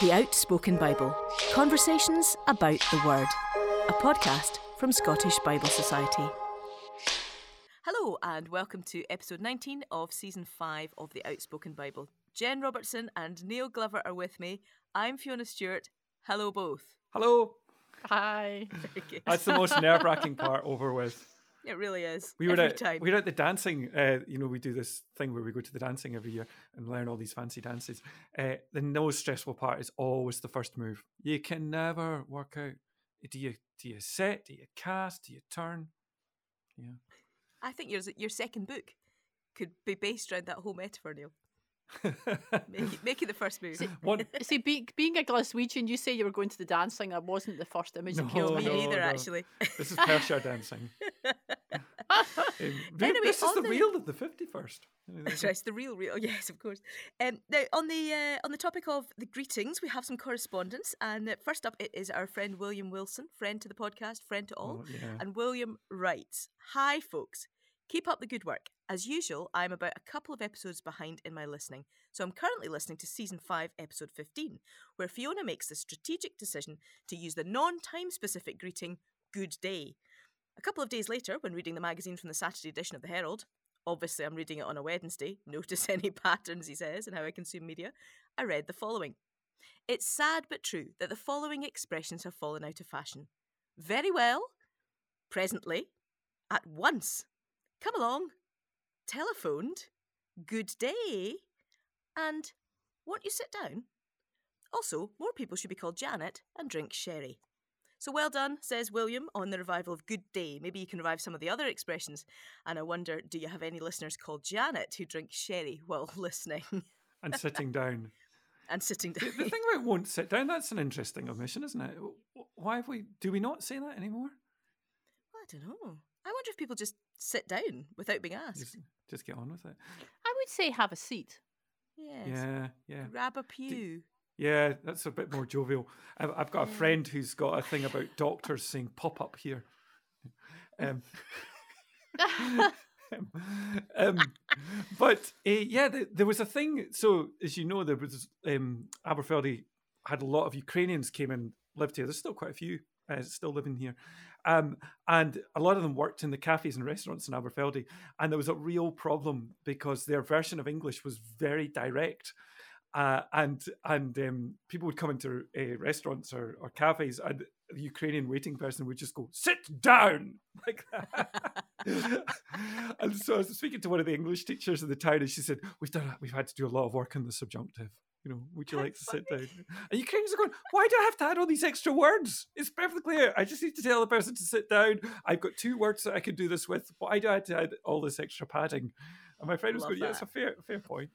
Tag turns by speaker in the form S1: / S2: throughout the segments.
S1: The Outspoken Bible Conversations about the Word, a podcast from Scottish Bible Society. Hello, and welcome to episode 19 of season 5 of The Outspoken Bible. Jen Robertson and Neil Glover are with me. I'm Fiona Stewart. Hello, both.
S2: Hello.
S3: Hi.
S2: That's the most nerve wracking part over with.
S1: It really is.
S2: We were
S1: Every
S2: at
S1: time.
S2: we were at the dancing. Uh, you know, we do this thing where we go to the dancing every year and learn all these fancy dances. Uh, the most stressful part is always the first move. You can never work out. Do you do you set? Do you cast? Do you turn? Yeah.
S1: I think your your second book could be based around that whole metaphor, Neil. Make it, make it the first move.
S2: One.
S3: See, be, being a Glaswegian, you say you were going to the dancing. That wasn't the first image that came
S2: No,
S3: to
S1: Me
S3: either.
S2: no.
S1: actually.
S2: This is Persia dancing. Um,
S1: Anyway,
S2: this is the,
S1: the-
S2: reel of the fifty first.
S1: That's right, it's the real, real. Yes, of course. Um, now, on the uh, on the topic of the greetings, we have some correspondence, and uh, first up it is our friend William Wilson, friend to the podcast, friend to all.
S2: Oh, yeah.
S1: And William writes, "Hi, folks. Keep up the good work. As usual, I'm about a couple of episodes behind in my listening, so I'm currently listening to season five, episode 15, where Fiona makes the strategic decision to use the non-time specific greeting "Good day." A couple of days later, when reading the magazine from the Saturday edition of the Herald, obviously I'm reading it on a Wednesday, notice any patterns, he says, in how I consume media, I read the following. It's sad but true that the following expressions have fallen out of fashion. Very well, presently, at once, come along, telephoned, good day, and won't you sit down? Also, more people should be called Janet and drink sherry. So well done, says William, on the revival of good day. Maybe you can revive some of the other expressions. And I wonder, do you have any listeners called Janet who drink sherry while listening
S2: and sitting down.
S1: and sitting
S2: The,
S1: down?
S2: the thing about won't sit down, that's an interesting omission, isn't it? Why have we, do we not say that anymore?
S1: I don't know. I wonder if people just sit down without being asked.
S2: Just, just get on with it.
S3: I would say have a seat.
S1: Yes.
S2: Yeah, yeah.
S1: Grab a pew.
S2: Yeah, that's a bit more jovial. I've, I've got a friend who's got a thing about doctors saying pop up here. Um, um, but uh, yeah, the, there was a thing. So, as you know, there was um, Aberfeldy had a lot of Ukrainians came and lived here. There's still quite a few uh, still living here, um, and a lot of them worked in the cafes and restaurants in Aberfeldy. And there was a real problem because their version of English was very direct. Uh, and and um, people would come into uh, restaurants or, or cafes, and the Ukrainian waiting person would just go, "Sit down," like that. and so I was speaking to one of the English teachers in the town, and she said, "We've done, we've had to do a lot of work on the subjunctive. You know, would you like to sit down?" And Ukrainians are going, "Why do I have to add all these extra words? It's perfectly clear. I just need to tell the person to sit down. I've got two words that I can do this with. Why do I have to add all this extra padding?" And my friend was
S1: Love
S2: going, "Yeah, it's a fair, fair point."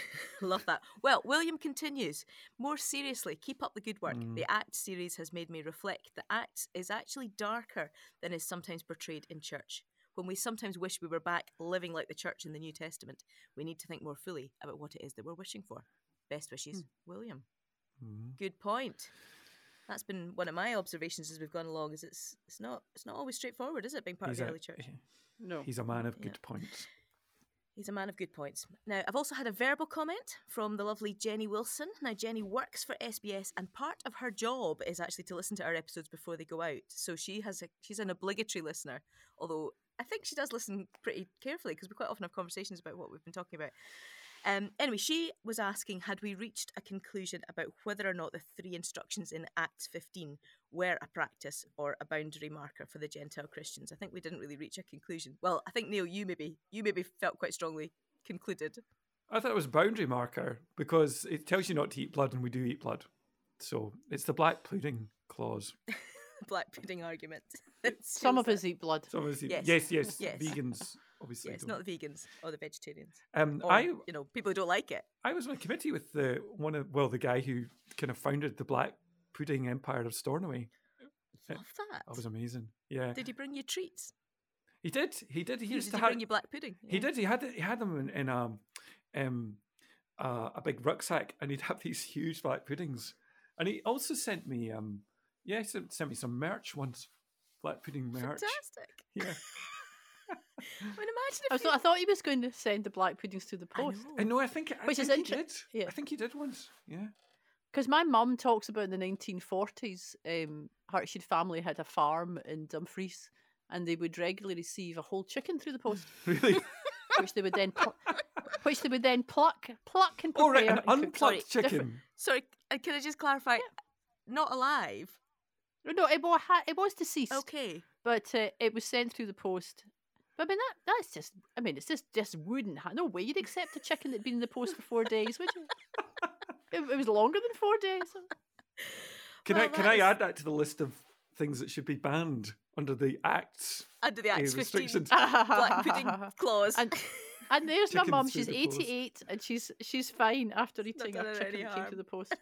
S1: Love that. Well, William continues. More seriously, keep up the good work.
S2: Mm.
S1: The Acts series has made me reflect that Acts is actually darker than is sometimes portrayed in church. When we sometimes wish we were back living like the church in the New Testament, we need to think more fully about what it is that we're wishing for. Best wishes, William.
S2: Mhm.
S1: Good point. That's been one of my observations as we've gone along. Is it's it's not it's not always straightforward, is it? Being part
S2: He's
S1: of
S2: a,
S1: the early church.
S3: No.
S2: he's a man of
S1: Yeah.
S2: good points.
S1: He's a man of good points. Now, I've also had a verbal comment from the lovely Jenny Wilson. Now, Jenny works for SBS, and part of her job is actually to listen to our episodes before they go out. So she has a she's an obligatory listener. Although I think she does listen pretty carefully because we quite often have conversations about what we've been talking about. Um, anyway, she was asking had we reached a conclusion about whether or not the three instructions in Acts 15 were a practice or a boundary marker for the Gentile Christians. I think we didn't really reach a conclusion. Well, I think Neil, you maybe you maybe felt quite strongly concluded.
S2: I thought it was a boundary marker because it tells you not to eat blood, and we do eat blood. So it's the black pudding clause.
S1: Black pudding argument.
S3: Some of us eat blood.
S2: So obviously,
S1: Yes.
S2: yes, yes,
S1: Yes.
S2: vegans obviously.
S1: Yes,
S2: don't.
S1: not the vegans or the vegetarians.
S2: um,
S1: Or,
S2: I
S1: you know, people who don't like it.
S2: I was on a committee with the one of well the guy who kind of founded the black pudding empire of Stornoway.
S1: Love that.
S2: That was amazing. Yeah,
S1: Did he bring you treats?
S2: he did. He did. He
S1: Did
S2: used
S1: he
S2: to
S1: bring
S2: have.
S1: you black pudding?
S2: He did. He had. He had them in, in um, um, uh, a big rucksack, and he'd have these huge black puddings. And he also sent me um, yeah, he sent, sent me some merch once, black pudding merch.
S1: Fantastic.
S2: Yeah,
S1: I mean, imagine
S3: I,
S1: if
S3: was, I thought he was going to send the black puddings to the
S1: I
S3: post.
S1: know.
S2: I know. I think. I
S3: Which is
S2: think he
S3: inter-
S2: did.
S3: yeah.
S2: I think he did once. Yeah.
S3: Because my mum talks about in the 1940s, um, Hartshead family had a farm in Dumfries, and they would regularly receive a whole chicken through the post,
S2: Really?
S3: which they would then pl- which they would then pluck, pluck and prepare.
S2: oh, right, an
S3: and cook.
S2: unplucked
S3: Sorry,
S2: chicken.
S3: different-
S1: Sorry, uh, can I just clarify? Not alive.
S3: No, it was it was deceased,
S1: Okay.
S3: but uh, it was sent through the post. But I mean that that's just I mean it's just just wouldn't ha- no way you'd accept a chicken that'd been in the post for four days, would you? It, it was longer than four days.
S2: Can
S1: Well,
S2: I can
S1: that
S2: I add that to the list of things that should be banned under the Acts?
S1: Under the Acts 15
S2: restrictions?
S1: black pudding clause.
S3: And- And there's my mum. She's
S2: the post.
S3: 88 and she's she's fine after eating a
S1: her
S3: chicken that came to the post.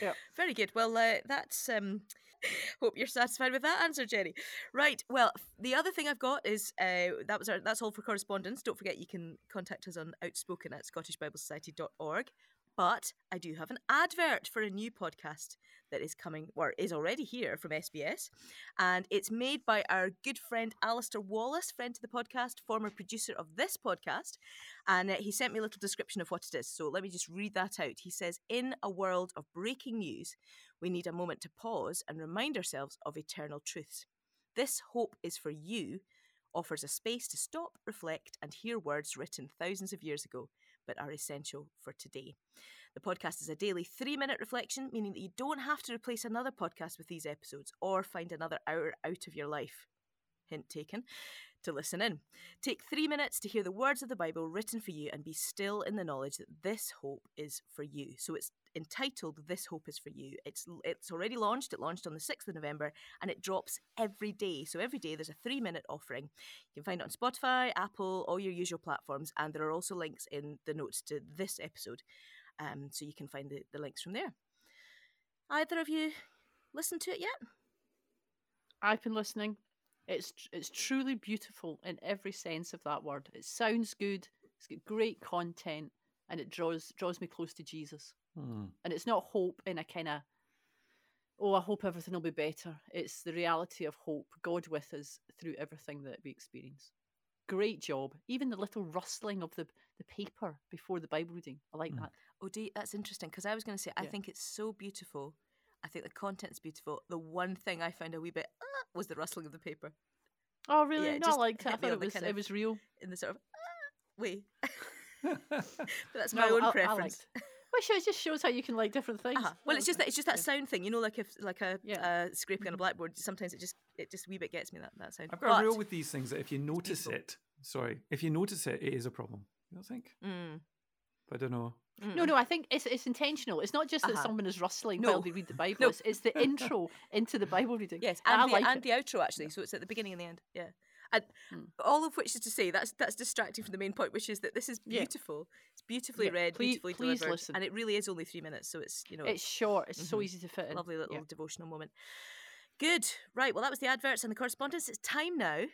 S3: Yeah.
S1: Very good. Well, uh, that's. Um, hope you're satisfied with that answer, Jenny. Right. Well, the other thing I've got is uh, that was our, that's all for correspondence. Don't forget you can contact us on outspoken at scottishbiblesociety.org. But I do have an advert for a new podcast that is coming, or is already here from SBS. And it's made by our good friend Alistair Wallace, friend to the podcast, former producer of this podcast. And uh, he sent me a little description of what it is. So let me just read that out. He says In a world of breaking news, we need a moment to pause and remind ourselves of eternal truths. This hope is for you offers a space to stop, reflect, and hear words written thousands of years ago but are essential for today. The podcast is a daily three minute reflection, meaning that you don't have to replace another podcast with these episodes or find another hour out of your life. Hint taken. To listen in. Take three minutes to hear the words of the Bible written for you and be still in the knowledge that this hope is for you. So it's entitled This Hope is for You. It's it's already launched. It launched on the 6th of November and it drops every day. So every day there's a 3-minute offering. You can find it on Spotify, Apple, all your usual platforms and there are also links in the notes to this episode. Um, so you can find the, the links from there. Either of you listened to it yet?
S3: I've been listening. It's it's truly beautiful in every sense of that word. It sounds good. It's got great content, and it draws draws me close to Jesus.
S2: Hmm.
S3: And it's not hope in a kind of oh, I hope everything will be better. It's the reality of hope, God with us through everything that we experience. Great job. Even the little rustling of the the paper before the Bible reading. I like
S2: Mm.
S3: that.
S1: Oh, do you, that's interesting because I was going to say I think it's so beautiful. I think the content's beautiful. The one thing I found a wee bit ah, was the rustling of the paper
S3: Oh, really?
S1: it
S3: no,
S1: just
S3: I liked it. I thought it was
S1: kind
S3: it was real.
S1: in the sort of ah, way. but that's
S3: No,
S1: my own
S3: I- I
S1: preference.
S3: liked Well, sure, it just shows how you can like different things.
S1: Uh-huh. Well, it's just that it's just that
S3: Yeah.
S1: sound thing, you know, like if like a
S3: Yeah.
S1: uh, scraping on a
S3: Mhm.
S1: blackboard. Sometimes it just it just a wee bit gets me that that sound.
S2: I've got a rule with these things that if you notice
S1: beautiful.
S2: it, sorry, if you notice it, it is a problem. You don't think?
S1: Mm,
S2: But I don't know.
S3: No,
S1: mm.
S3: no, I think it's it's intentional. It's not just that
S1: Uh-huh.
S3: someone is rustling
S1: No.
S3: while they read the Bible.
S1: No.
S3: It's, it's the intro into the Bible reading.
S1: Yes,
S3: And
S1: and, the,
S3: like
S1: and
S3: it.
S1: the outro actually. So it's at the beginning and the end. Yeah, and
S3: Mm.
S1: all of which is to say that's that's distracting from the main point, which is that this is
S3: Yeah.
S1: beautiful. It's beautifully
S3: Yeah,
S1: read,
S3: please-
S1: beautifully
S3: please
S1: delivered,
S3: listen.
S1: and it really is only three minutes. So it's you know
S3: It's short. It's so
S1: Mhm.
S3: easy to fit in.
S1: lovely little
S3: Yeah.
S1: devotional moment. Good. Right. Well, that was the adverts and the correspondence. It's time now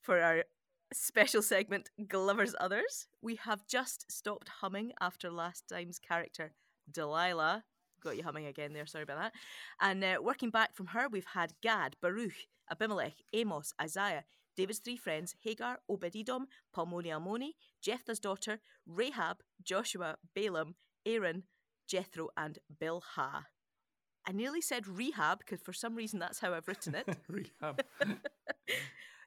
S1: for our special segment, Glover's Others. We have just stopped humming after last time's character, Delilah. Got you humming again there. Sorry about that. And uh, working back from her, we've had Gad, Baruch, Abimelech, Amos, Isaiah, David's three friends, Hagar, Obed-Edom, Palmoni Almoni, Jephthah's daughter, Rahab, Joshua, Balaam, Aaron, Jethro, and Bilhah. I nearly said rehab because for some reason that's how I've written it.
S2: Rehab.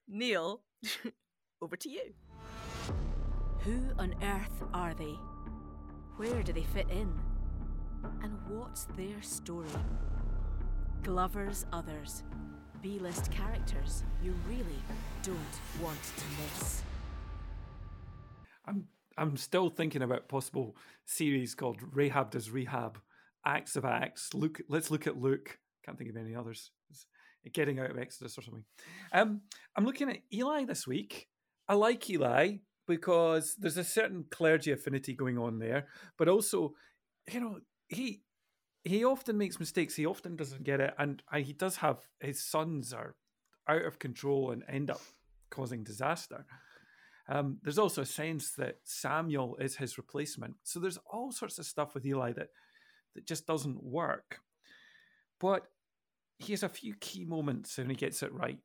S1: Neil, over to you. Who on earth are they? Where do they fit in? And what's their story? Glover's Others. B list characters you really don't want to miss.
S2: I'm I'm still thinking about possible series called Rahab Does Rehab, Acts of Acts. Look, let's look at Luke. Can't think of any others. It's getting out of Exodus or something. Um, I'm looking at Eli this week. I like Eli because there's a certain clergy affinity going on there, but also, you know, he he often makes mistakes. He often doesn't get it, and he does have his sons are out of control and end up causing disaster. Um, there's also a sense that Samuel is his replacement. So there's all sorts of stuff with Eli that that just doesn't work. But he has a few key moments when he gets it right.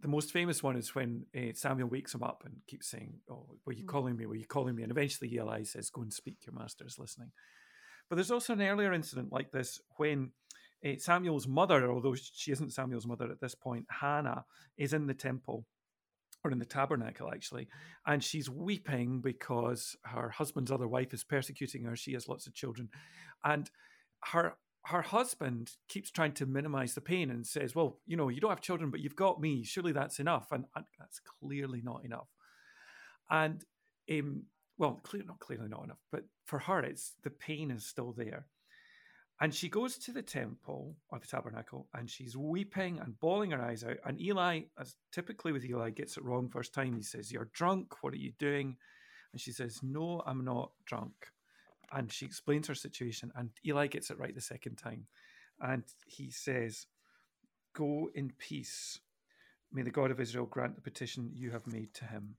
S2: The most famous one is when uh, Samuel wakes him up and keeps saying, "Oh, were you
S3: Mm.
S2: calling me? Were you calling me?" And eventually Eli says, "Go and speak. Your master is listening." But there's also an earlier incident like this when uh, Samuel's mother, although she isn't Samuel's mother at this point, Hannah, is in the temple or in the tabernacle actually, and she's weeping because her husband's other wife is persecuting her. She has lots of children, and her her husband keeps trying to minimize the pain and says, "Well, you know, you don't have children, but you've got me. Surely that's enough." And, and that's clearly not enough. And um, well, clear, not clearly not enough, but for her, it's the pain is still there. And she goes to the temple or the tabernacle and she's weeping and bawling her eyes out. And Eli, as typically with Eli, gets it wrong first time. He says, You're drunk. What are you doing? And she says, No, I'm not drunk. And she explains her situation. And Eli gets it right the second time. And he says, Go in peace. May the God of Israel grant the petition you have made to him.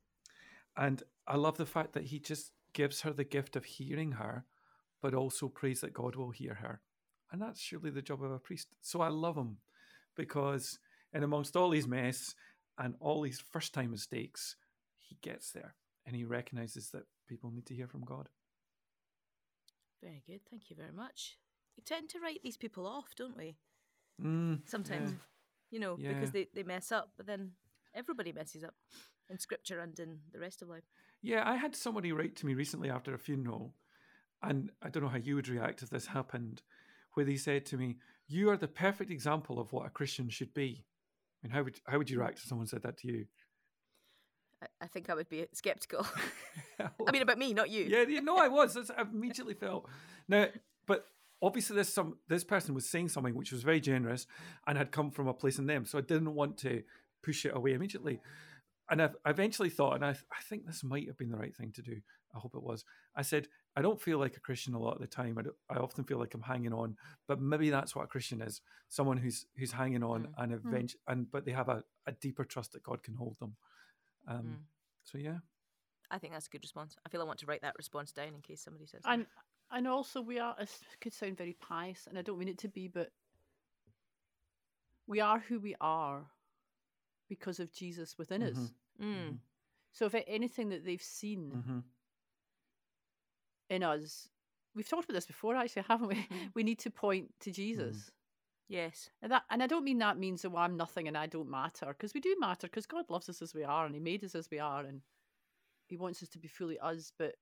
S2: And I love the fact that he just gives her the gift of hearing her, but also prays that God will hear her. And that's surely the job of a priest. So I love him because, in amongst all his mess and all his first time mistakes, he gets there and he recognizes that people need to hear from God.
S1: Very good. Thank you very much. We tend to write these people off, don't we?
S2: Mm,
S1: Sometimes,
S2: yeah.
S1: you know,
S2: Yeah.
S1: because they, they mess up, but then everybody messes up in scripture and in the rest of life.
S2: Yeah, I had somebody write to me recently after a funeral, and I don't know how you would react if this happened, where they said to me, "You are the perfect example of what a Christian should be." I mean, how would how would you react if someone said that to you?
S1: I, I think I would be skeptical. I mean, about me, not you.
S2: yeah, yeah, no, I was. I immediately felt now, but obviously, this some this person was saying something which was very generous and had come from a place in them, so I didn't want to push it away immediately. And I've I eventually thought, and I I think this might have been the right thing to do. I hope it was. I said, I don't feel like a Christian a lot of the time. I, I often feel like I'm hanging on, but maybe that's what a Christian is: someone who's who's hanging on
S1: Mm.
S2: and event, and but they have a, a deeper trust that God can hold them. Um,
S1: Mm.
S2: So yeah,
S1: I think that's a good response. I feel I want to write that response down in case somebody says.
S3: And and also we are. It could sound very pious, and I don't mean it to be, but we are who we are because of Jesus within us.
S2: Mhm.
S1: Mm.
S3: So if anything that they've seen
S2: hmm
S3: in us, we've talked about this before, actually, haven't we?
S1: Mm.
S3: We need to point to Jesus.
S1: Yes.
S3: And that, and I don't mean that means oh, I'm nothing and I don't matter, because we do matter, because God loves us as we are, and He made us as we are, and He wants us to be fully us. But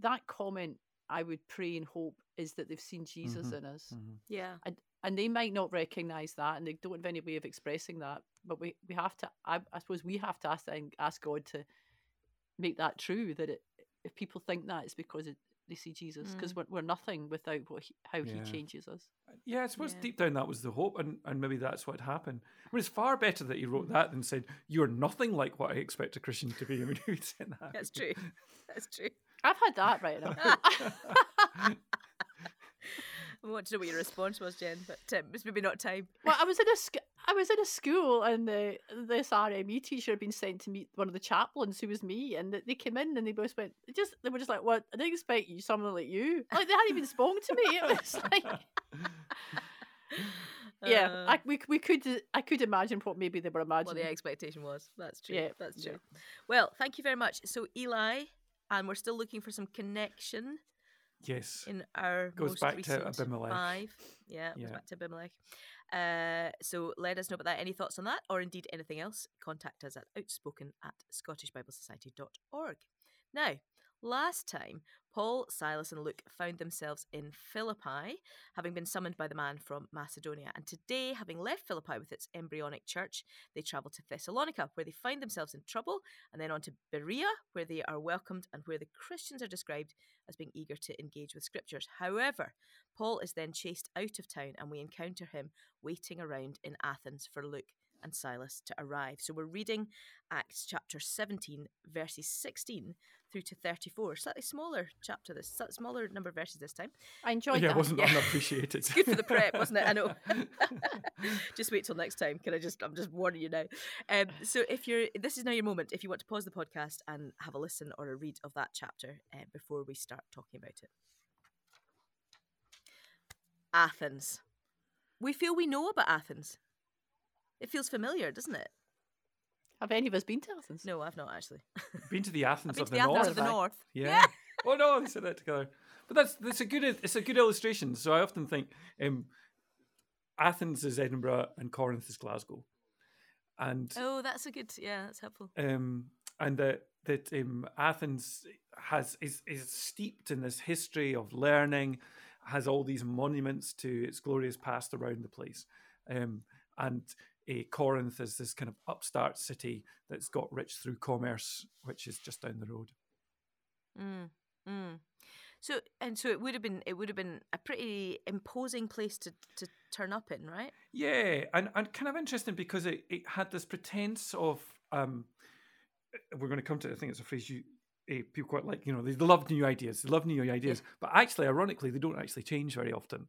S3: that comment, I would pray and hope, is that they've seen Jesus
S2: Mhm.
S3: in us,
S1: Yeah.
S3: and they might not recognise that, and they don't have any way of expressing that. But we, we have to, I, I suppose, we have to ask ask God to make that true. That it, if people think that, it's because it, they see Jesus, because mm. we're, we're nothing without what he, how
S2: Yeah.
S3: He changes us.
S2: Uh, yeah, I suppose
S1: Yeah.
S2: deep down that was the hope, and, and maybe that's what happened. I mean, it's far better that he wrote mm. that than said, "You're nothing like what I expect a Christian to be." I mean, who'd say that?
S1: That's true. That's true.
S3: I've had that right now.
S1: I want to know what your response was, Jen, but um, it's maybe not time.
S3: Well, I was in a sc- I was in a school, and the this RME teacher had been sent to meet one of the chaplains, who was me, and they came in and they both went, they just they were just like, "What? I didn't expect you, someone like you." Like they hadn't even spoken to me. It was like, yeah,
S1: Uh,
S3: I, we we could I could imagine what maybe they were imagining.
S1: what the expectation was. That's true.
S3: Yeah,
S1: That's
S3: yeah.
S1: true. Well, thank you very much. So Eli, and we're still looking for some connection
S2: yes.
S1: in our
S2: Goes
S1: most
S2: back to Abimelech.
S1: five. Yeah, it goes back to Abimelech. Uh, so let us know about that. Any thoughts on that, or indeed anything else? Contact us at outspoken at scottishbiblesociety.org. Now, last time, Paul, Silas, and Luke found themselves in Philippi, having been summoned by the man from Macedonia. And today, having left Philippi with its embryonic church, they travel to Thessalonica, where they find themselves in trouble, and then on to Berea, where they are welcomed and where the Christians are described as being eager to engage with scriptures. However, Paul is then chased out of town, and we encounter him waiting around in Athens for Luke and Silas to arrive. So we're reading Acts chapter 17, verses 16 through to 34. Slightly smaller chapter, this slightly smaller number of verses this time.
S3: I enjoyed
S2: yeah,
S3: that.
S2: it wasn't
S1: Yeah.
S2: unappreciated.
S1: It's good for the prep, wasn't it? I know. just wait till next time. Can I just? I'm just warning you now. Um, so if you're, this is now your moment. If you want to pause the podcast and have a listen or a read of that chapter uh, before we start talking about it. Athens. We feel we know about Athens. It feels familiar, doesn't it?
S3: Have any of us been to Athens?
S1: No, I've not actually.
S2: Been to the
S1: I've
S2: Athens
S1: been
S2: of
S1: to
S2: the
S1: the Athens
S2: North.
S1: of the
S3: have I?
S1: North.
S2: Yeah. oh no, they said that together. but that's that's a good it's a good illustration. So I often think um, Athens is Edinburgh and Corinth is Glasgow, and
S1: Oh, that's a good. Yeah, that's helpful.
S2: um, and that that um, Athens has is is steeped in this history of learning, has all these monuments to its glorious past around the place, um, and uh, Corinth is this kind of upstart city that's got rich through commerce, which is just down the road.
S1: Mm, mm. So and so it would have been it would have been a pretty imposing place to to turn up in, right?
S2: Yeah, and, and kind of interesting because it, it had this pretense of um, we're going to come to. I think it's a phrase you uh, people quite like. You know, they love new ideas. They love new ideas, but actually, ironically, they don't actually change very often.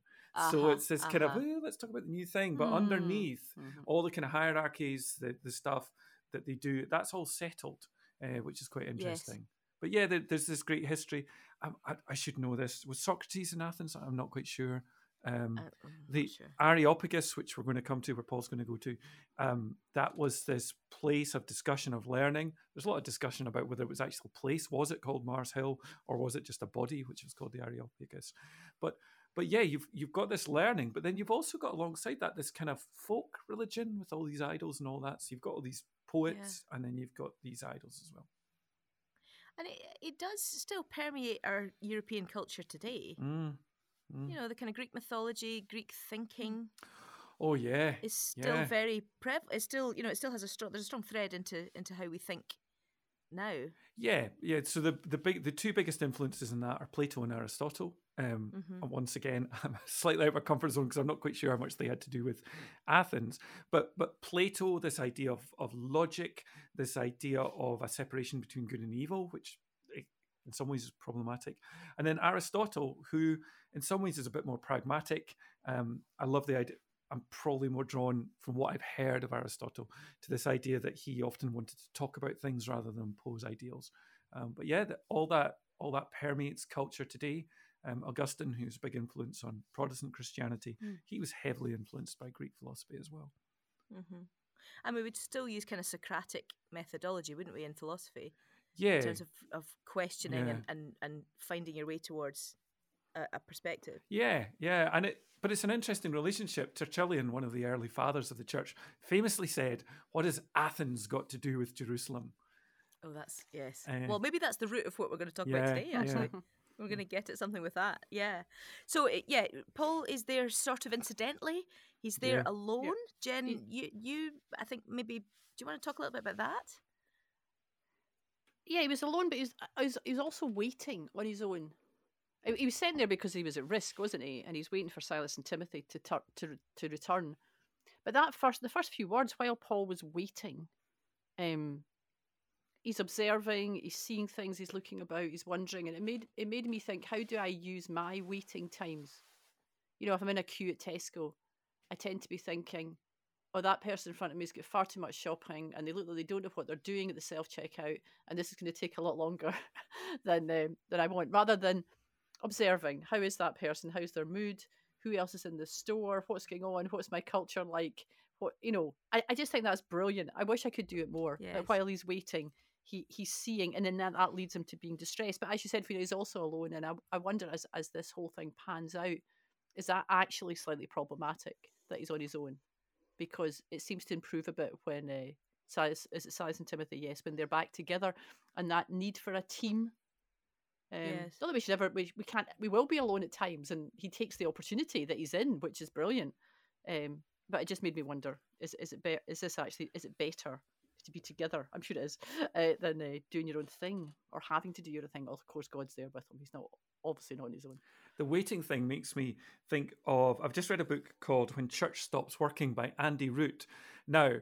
S2: So
S1: Uh-huh,
S2: it's this kind of
S1: uh-huh.
S2: well, let's talk about the new thing, but
S3: Mm,
S2: underneath
S3: mhm.
S2: all the kind of hierarchies, the the stuff that they do, that's all settled, uh, which is quite interesting. But yeah, there, there's this great history. I, I, I should know this. Was Socrates in Athens? I'm not quite sure. Um, the
S1: sure.
S2: Areopagus, which we're going to come to, where Paul's going to go to, um, that was this place of discussion of learning. There's a lot of discussion about whether it was actual place. Was it called Mars Hill, or was it just a body, which was called the Areopagus? But but yeah, you've you've got this learning, but then you've also got alongside that this kind of folk religion with all these idols and all that. So you've got all these poets, and then you've got these idols as well.
S1: And it, it does still permeate our European culture today.
S2: Mm, mm.
S1: You know, the kind of Greek mythology, Greek thinking
S2: Oh yeah,
S1: is still
S2: Yeah.
S1: very prevalent. It's still, you know, it still has a strong. There's a strong thread into into how we think now.
S2: Yeah, yeah. So the the big the two biggest influences in that are Plato and Aristotle. Um,
S1: Mhm.
S2: And once again, I'm slightly out of my comfort zone because I'm not quite sure how much they had to do with Athens. But but Plato, this idea of of logic, this idea of a separation between good and evil, which in some ways is problematic, and then Aristotle, who in some ways is a bit more pragmatic. Um, I love the idea. I'm probably more drawn from what I've heard of Aristotle to this idea that he often wanted to talk about things rather than impose ideals. Um, but yeah, that, all that all that permeates culture today. Um, Augustine, who's a big influence on Protestant Christianity,
S1: Mm.
S2: he was heavily influenced by Greek philosophy as well.
S1: hmm And we would still use kind of Socratic methodology, wouldn't we, in philosophy,
S2: Yeah,
S1: in terms of, of questioning
S2: Yeah.
S1: and, and, and finding your way towards a, a perspective.
S2: yeah, yeah, and it. But it's an interesting relationship. Tertullian, one of the early fathers of the church, famously said, "What has Athens got to do with Jerusalem?"
S1: Oh, that's yes.
S2: Uh,
S1: well, maybe that's the root of what we're going to talk
S2: yeah,
S1: about today.
S2: yeah.
S1: We're hmm. going to get at something with that. Yeah. So eh, yeah, Paul is there sort of incidentally. He's there
S2: Yeah.
S1: alone. Jen,
S3: He-
S1: you you I think maybe do you want to talk a little bit about that?
S3: Yeah, he was alone, but he was, uh, he was, also waiting on his own. He he was sent there because he was at risk, wasn't he? And he's waiting for Silas and Timothy to tur- to to return. But that first, the first few words, while Paul was waiting, um, he's observing, he's seeing things, he's looking about, he's wondering, and it made it made me think: How do I use my waiting times? You know, if I'm in a queue at Tesco, I tend to be thinking, "Oh, that person in front of me has got far too much shopping, and they look like they don't know what they're doing at the self checkout, and this is going to take a lot longer than um, than I want." Rather than observing, how is that person? How's their mood? Who else is in the store? What's going on? What's my culture like? What you know? I, I just think that's brilliant. I wish I could do it more.
S1: Yes.
S3: while he's waiting, he he's seeing, and then that, that leads him to being distressed. But as you said, Fiona, he's also alone, and I, I wonder as as this whole thing pans out, is that actually slightly problematic that he's on his own? Because it seems to improve a bit when uh, Silas is it Silas and Timothy? Yes, when they're back together, and that need for a team. Um,
S1: Yes.
S3: Not that we should ever we, we can't we will be alone at times, and he takes the opportunity that he's in, which is brilliant. Um, but it just made me wonder: is is it be- is this actually is it better to be together? I'm sure it is uh, than uh, doing your own thing or having to do your own thing. Of course, God's there with him. He's not obviously not on his own.
S2: The waiting thing makes me think of. I've just read a book called When Church Stops Working by Andy Root. Now,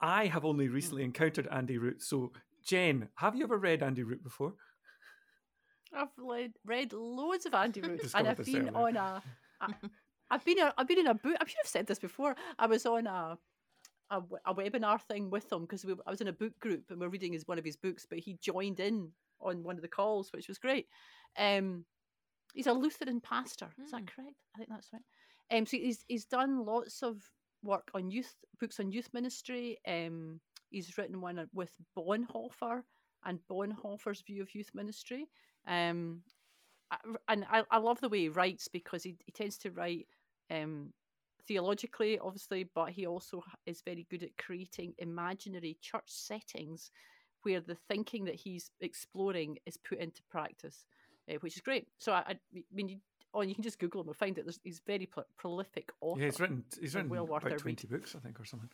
S2: I have only recently encountered Andy Root. So, Jen, have you ever read Andy Root before?
S3: I've read, read loads of Andy Root, and I've been
S2: earlier.
S3: on a, a I've been a, I've been in a book. I should have said this before. I was on a a, a webinar thing with him because I was in a book group and we're reading his one of his books, but he joined in on one of the calls, which was great. Um, he's a Lutheran pastor. Is that
S1: Mm.
S3: correct? I think that's right. Um, so he's he's done lots of work on youth books on youth ministry. Um, he's written one with Bonhoeffer and Bonhoeffer's view of youth ministry. Um, and I, I love the way he writes because he, he tends to write um, theologically, obviously, but he also is very good at creating imaginary church settings where the thinking that he's exploring is put into practice, uh, which is great. So I, I mean, you, oh, you can just Google him and find it. There's, he's very pro- prolific author.
S2: Yeah, he's written he's written
S3: well
S2: about twenty books, I think, or something.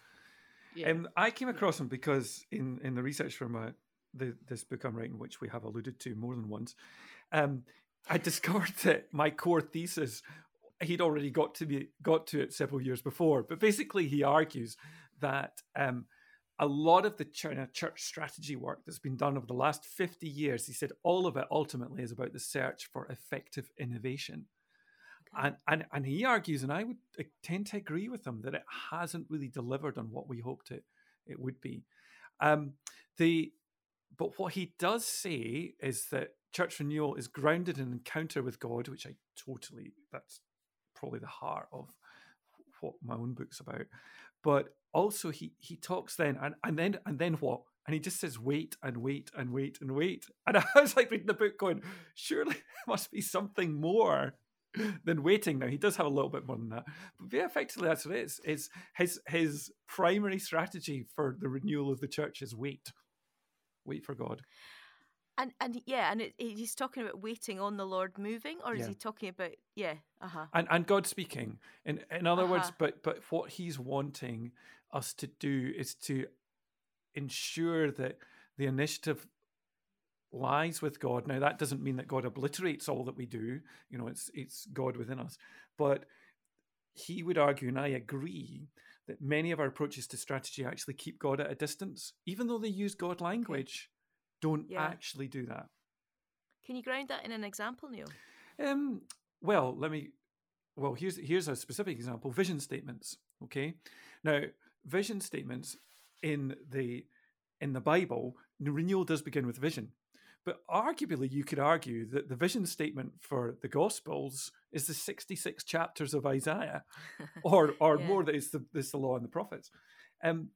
S3: Yeah.
S2: Um, I came across him because in in the research for my the, this book I'm writing, which we have alluded to more than once, um, I discovered that my core thesis he'd already got to be got to it several years before. But basically, he argues that um, a lot of the China church strategy work that's been done over the last 50 years, he said all of it ultimately is about the search for effective innovation.
S1: Okay.
S2: And, and and he argues, and I would tend to agree with him that it hasn't really delivered on what we hoped it it would be. Um, the but what he does say is that church renewal is grounded in encounter with God, which I totally that's probably the heart of what my own book's about. But also he he talks then and, and then and then what? And he just says wait and wait and wait and wait. And I was like reading the book going, surely there must be something more than waiting now. He does have a little bit more than that. But yeah, effectively that's what it is. Is his his primary strategy for the renewal of the church is wait. Wait for God.
S1: And and yeah, and it, it- he's talking about waiting on the Lord moving, or is he talking about yeah? Uh huh.
S2: and and God speaking. In in other words,
S1: Uh-huh.
S2: but but what He's wanting us to do is to ensure that the initiative lies with God. Now that doesn't mean that God obliterates all that we do. You know, it's it's God within us. But he would argue, and I agree, that many of our approaches to strategy actually keep God at a distance, even though they use God language. Don't
S1: Yeah.
S2: actually do that.
S1: Can you ground that in an example, Neil?
S2: Um, well, let me. Well, here's here's a specific example: vision statements. Okay, now vision statements in the in the Bible, renewal does begin with vision, but arguably you could argue that the vision statement for the Gospels is the sixty six chapters of Isaiah, or or
S1: Yeah.
S2: more. That is the is the law and the prophets. Um,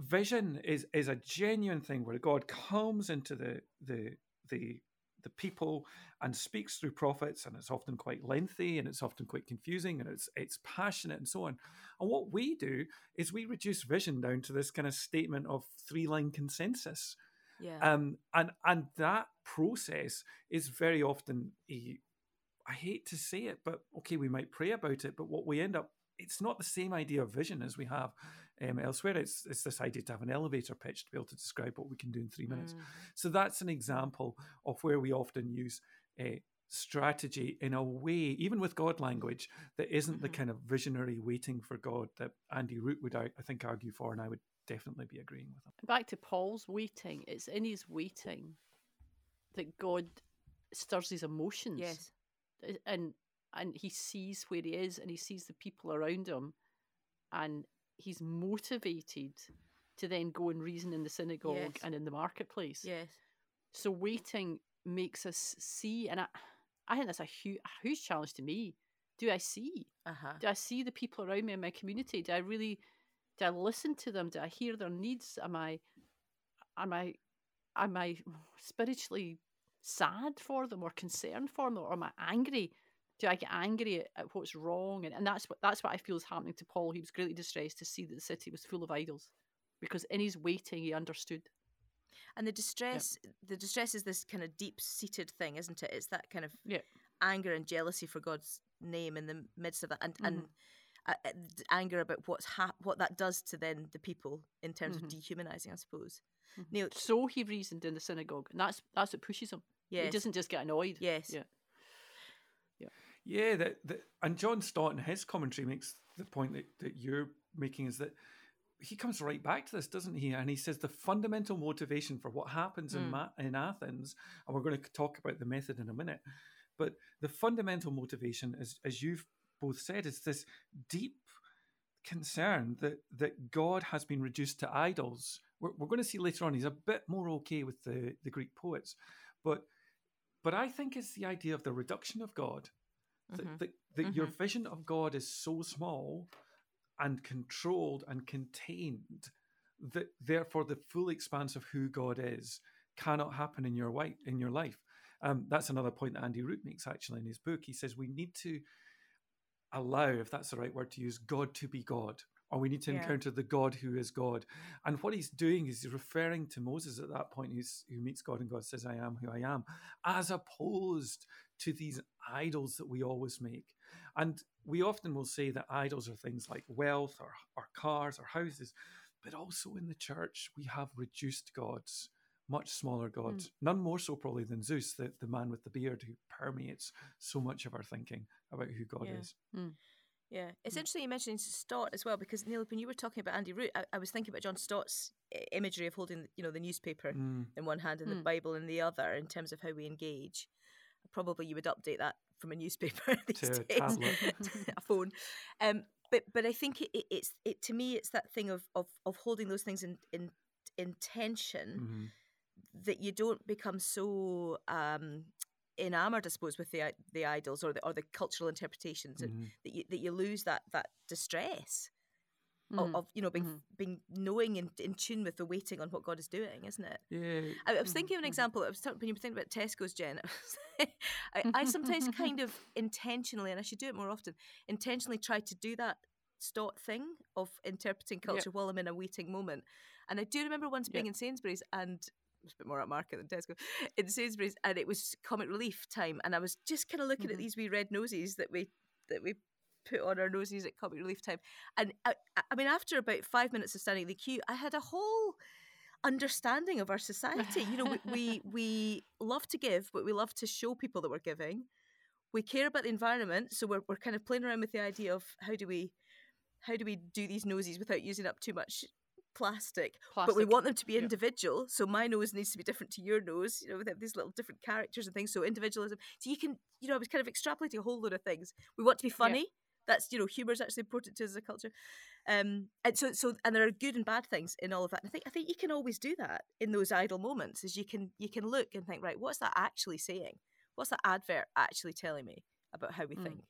S2: vision is is a genuine thing where God comes into the the the the people and speaks through prophets and it's often quite lengthy and it's often quite confusing and it's it's passionate and so on and what we do is we reduce vision down to this kind of statement of three line consensus
S1: Yeah.
S2: um and and that process is very often a i hate to say it but okay we might pray about it but what we end up it's not the same idea of vision as we have um, elsewhere it's it's this idea to have an elevator pitch to be able to describe what we can do in three minutes
S1: Mm.
S2: so that's an example of where we often use a strategy in a way, even with God language, that isn't the
S1: Mhm.
S2: kind of visionary waiting for God that Andy Root would, I I think, argue for, and I would definitely be agreeing with him.
S3: Back to Paul's waiting. It's in his waiting that God stirs his emotions.
S1: Yes.
S3: Uh, and and he sees where he is and he sees the people around him and he's motivated to then go and reason in the synagogue
S1: Yes.
S3: and in the marketplace.
S1: Yes.
S3: So waiting makes us see and I, I think that's a huge, a huge challenge to me. Do I see?
S1: Uh huh.
S3: Do I see the people around me in my community? Do I really do I listen to them? Do I hear their needs? Am I am I am I spiritually sad for them or concerned for them or am I angry? Do I get angry at, at what's wrong? And, and that's what that's what I feel is happening to Paul. He was greatly distressed to see that the city was full of idols. Because in his waiting he understood.
S1: And the distress, the distress is this kind of deep-seated thing, isn't it? It's that kind of
S3: Yeah.
S1: anger and jealousy for God's name in the midst of that, and and
S3: Mhm.
S1: uh, uh, anger about what's hap- what that does to then the people in terms
S3: Mhm.
S1: of dehumanizing, I suppose.
S3: Mhm.
S1: Neil,
S3: So he reasoned in the synagogue, and that's that's what pushes him. He doesn't just get annoyed.
S1: yes,
S3: Yeah.
S2: Yeah, that, that and John Stott in his commentary makes the point that, that you're making is that he comes right back to this, doesn't he? And he says the fundamental motivation for what happens in
S1: Mm.
S2: Ma- in Athens, and we're going to talk about the method in a minute, but the fundamental motivation, as as you've both said, is this deep concern that that God has been reduced to idols. We're, we're going to see later on he's a bit more okay with the the Greek poets, but but I think it's the idea of the reduction of God that,
S1: Mhm.
S2: that, that your vision of God is so small and controlled and contained that therefore the full expanse of who God is cannot happen in your wi- in your life. Um, that's another point that Andy Root makes actually in his book. He says we need to allow, if that's the right word to use, God to be God, or we need to
S1: Yeah.
S2: encounter the God who is God. And what he's doing is he's referring to Moses at that point, who's, who meets God, and God says, I am who I am, as opposed to these idols that we always make. And we often will say that idols are things like wealth or, or cars or houses, but also in the church, we have reduced gods, much smaller hmm. gods, none more so probably than Zeus, the, the man with the beard who permeates so much of our thinking about who God
S1: Yeah.
S2: is. Hmm.
S1: Yeah, it's
S3: Mm.
S1: interesting you mentioned Stott as well because Neil, when you were talking about Andy Root, I, I was thinking about John Stott's imagery of holding, you know, the newspaper
S2: Mm.
S1: in one hand and the
S3: Mm.
S1: Bible in the other in terms of how we engage. Probably you would update that from a newspaper these
S2: To a
S1: days,
S2: tablet.
S1: to a phone. Um, but but I think it, it, it's it to me it's that thing of of, of holding those things in in in tension
S2: Mhm.
S1: that you don't become so um, enamored, I suppose, with the the idols or the or the cultural interpretations, and
S2: Mhm.
S1: that you that you lose that that distress
S3: Mm.
S1: of, of you know being
S3: Mhm.
S1: being knowing and in tune with the waiting on what God is doing, isn't it?
S2: Yeah.
S1: I, I was
S3: Mhm,
S1: thinking of an
S3: mhm.
S1: example. I was talking, when you were thinking about Tesco's, Jen. I, I sometimes kind of intentionally, and I should do it more often, intentionally try to do that Stott thing of interpreting culture while I'm in a waiting moment. And I do remember once being
S3: Yeah.
S1: in Sainsbury's and was a bit more upmarket than Tesco in Sainsbury's, and it was comic relief time, and I was just kind of looking at
S3: Mhm.
S1: these wee red noses that we that we put on our noses at comic relief time, and I, I- I mean, after about five minutes of standing in the queue, I had a whole understanding of our society. You know, we, we we love to give, but we love to show people that we're giving. We care about the environment, so we're we're kind of playing around with the idea of how do we how do we do these noses without using up too much plastic, but we want them to be
S3: Yeah.
S1: individual. So my nose needs to be different to your nose. You know, we have these little different characters and things. So individualism. So you can, you know, I was kind of extrapolating a whole load of things. We want to be funny. That's you know, humor is actually important to us as a culture. Um, and so so and there are good and bad things in all of that. And I think I think you can always do that in those idle moments. Is you can you can look and think, right, what's that actually saying? What's that advert actually telling me about how we
S3: Mm.
S1: think?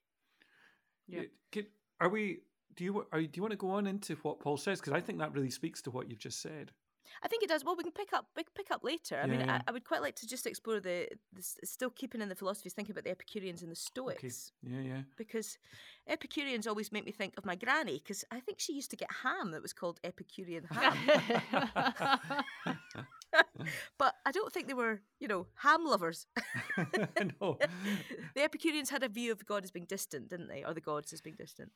S3: Yeah.
S2: Can, are we? Do you are, do you want to go on into what Paul says? Because I think that really speaks to what you've just said.
S1: I think it does. Well, we can pick up we can pick up later. I mean,
S2: Yeah.
S1: I, I would quite like to just explore the, the still keeping in the philosophies, thinking about the Epicureans and the
S2: Okay.
S1: Stoics,
S2: Yeah, yeah.
S1: because Epicureans always make me think of my granny, because I think she used to get ham that was called Epicurean ham, but I don't think they were, you know, ham lovers.
S2: no.
S1: the Epicureans had a view of God as being distant, didn't they, or the gods as being distant?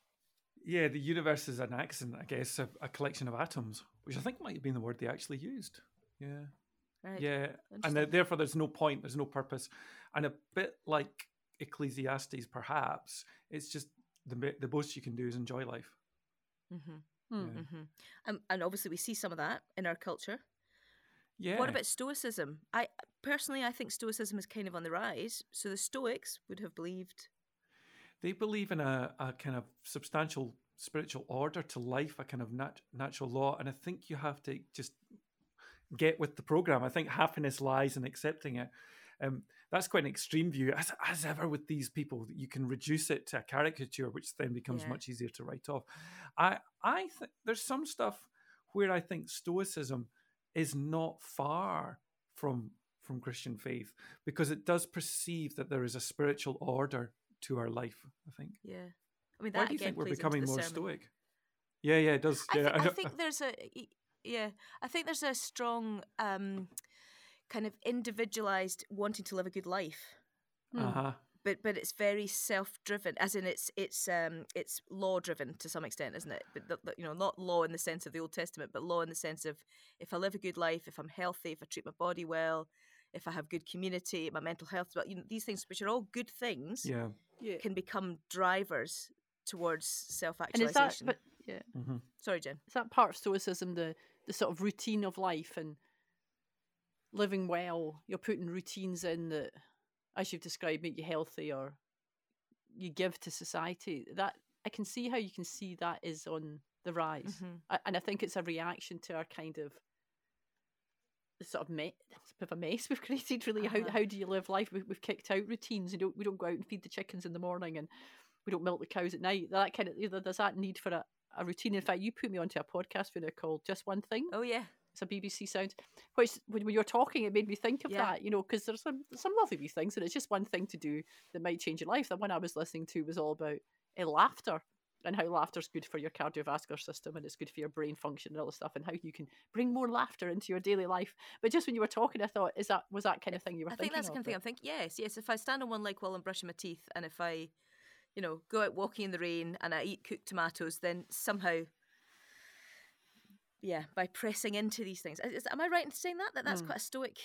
S2: Yeah, the universe is an accident, I guess, a, a collection of atoms, which I think might have been the word they actually used. Yeah.
S1: Right.
S2: Yeah, and th- therefore there's no point, there's no purpose, and a bit like Ecclesiastes, perhaps it's just the the most you can do is enjoy life.
S1: Mm-hmm.
S3: Mm.
S2: Yeah.
S1: Mm-hmm. Um, and obviously, we see some of that in our culture.
S2: Yeah.
S1: What about Stoicism? I personally, I think Stoicism is kind of on the rise. So the Stoics would have believed.
S2: They believe in a, a kind of substantial spiritual order to life, a kind of nat- natural law, and I think you have to just get with the program. I think happiness lies in accepting it. Um, that's quite an extreme view, as, as ever with these people. You can reduce it to a caricature, which then becomes
S1: Yeah.
S2: much easier to write off. I, I think there's some stuff where I think Stoicism is not far from from Christian faith because it does perceive that there is a spiritual order to our life. I think.
S1: Yeah, I mean
S2: Why do you
S1: again
S2: think we're becoming more
S1: sermon.
S2: stoic? Yeah, yeah, it does.
S1: I,
S2: yeah,
S1: thi- I
S2: don't-
S1: think there's a yeah. I think there's a strong um, kind of individualized wanting to live a good life.
S3: Mm.
S2: uh-huh.
S1: But, but it's very self-driven, as in it's it's um it's law-driven to some extent, isn't it? But the, the- you know, not law in the sense of the Old Testament, but law in the sense of if I live a good life, if I'm healthy, if I treat my body well, if I have good community, my mental health, well, you know, these things, which are all good things,
S2: Yeah.
S3: Yeah.
S1: can become drivers towards self-actualization.
S3: is that, but yeah,
S2: hmm
S1: Sorry, Jen.
S3: is that part of Stoicism, the the sort of routine of life and living well? You're putting routines in that, as you've described, make you healthy or you give to society. That I can see how you can see that is on the rise,
S1: Mhm.
S3: I, and I think it's a reaction to our kind of the sort of me- it's a bit of a mess we've created. Really,
S1: Uh-huh.
S3: how how do you live life? We've, we've kicked out routines. We don't we don't go out and feed the chickens in the morning, and we don't milk the cows at night. That kind of you know, there's that need for a, a routine. In fact, you put me onto a podcast for called Just One Thing.
S1: Oh yeah,
S3: It's a BBC sound. Which when you were talking, it made me think of
S1: Yeah.
S3: that. You know, because there's some some lovely wee things, and it's just one thing to do that might change your life. The one I was listening to was all about uh, laughter and how laughter's good for your cardiovascular system and it's good for your brain function and all this stuff and how you can bring more laughter into your daily life. But just when you were talking, I thought, is that was that kind of thing you were thinking?
S1: I think
S3: thinking
S1: that's the kind of thing I'm thinking. Yes, yes. If I stand on one leg while I'm brushing my teeth, and if I, you know, go out walking in the rain and I eat cooked tomatoes, then somehow, yeah, by pressing into these things, is, am I right in saying that that that's
S3: Mm.
S1: quite a stoic?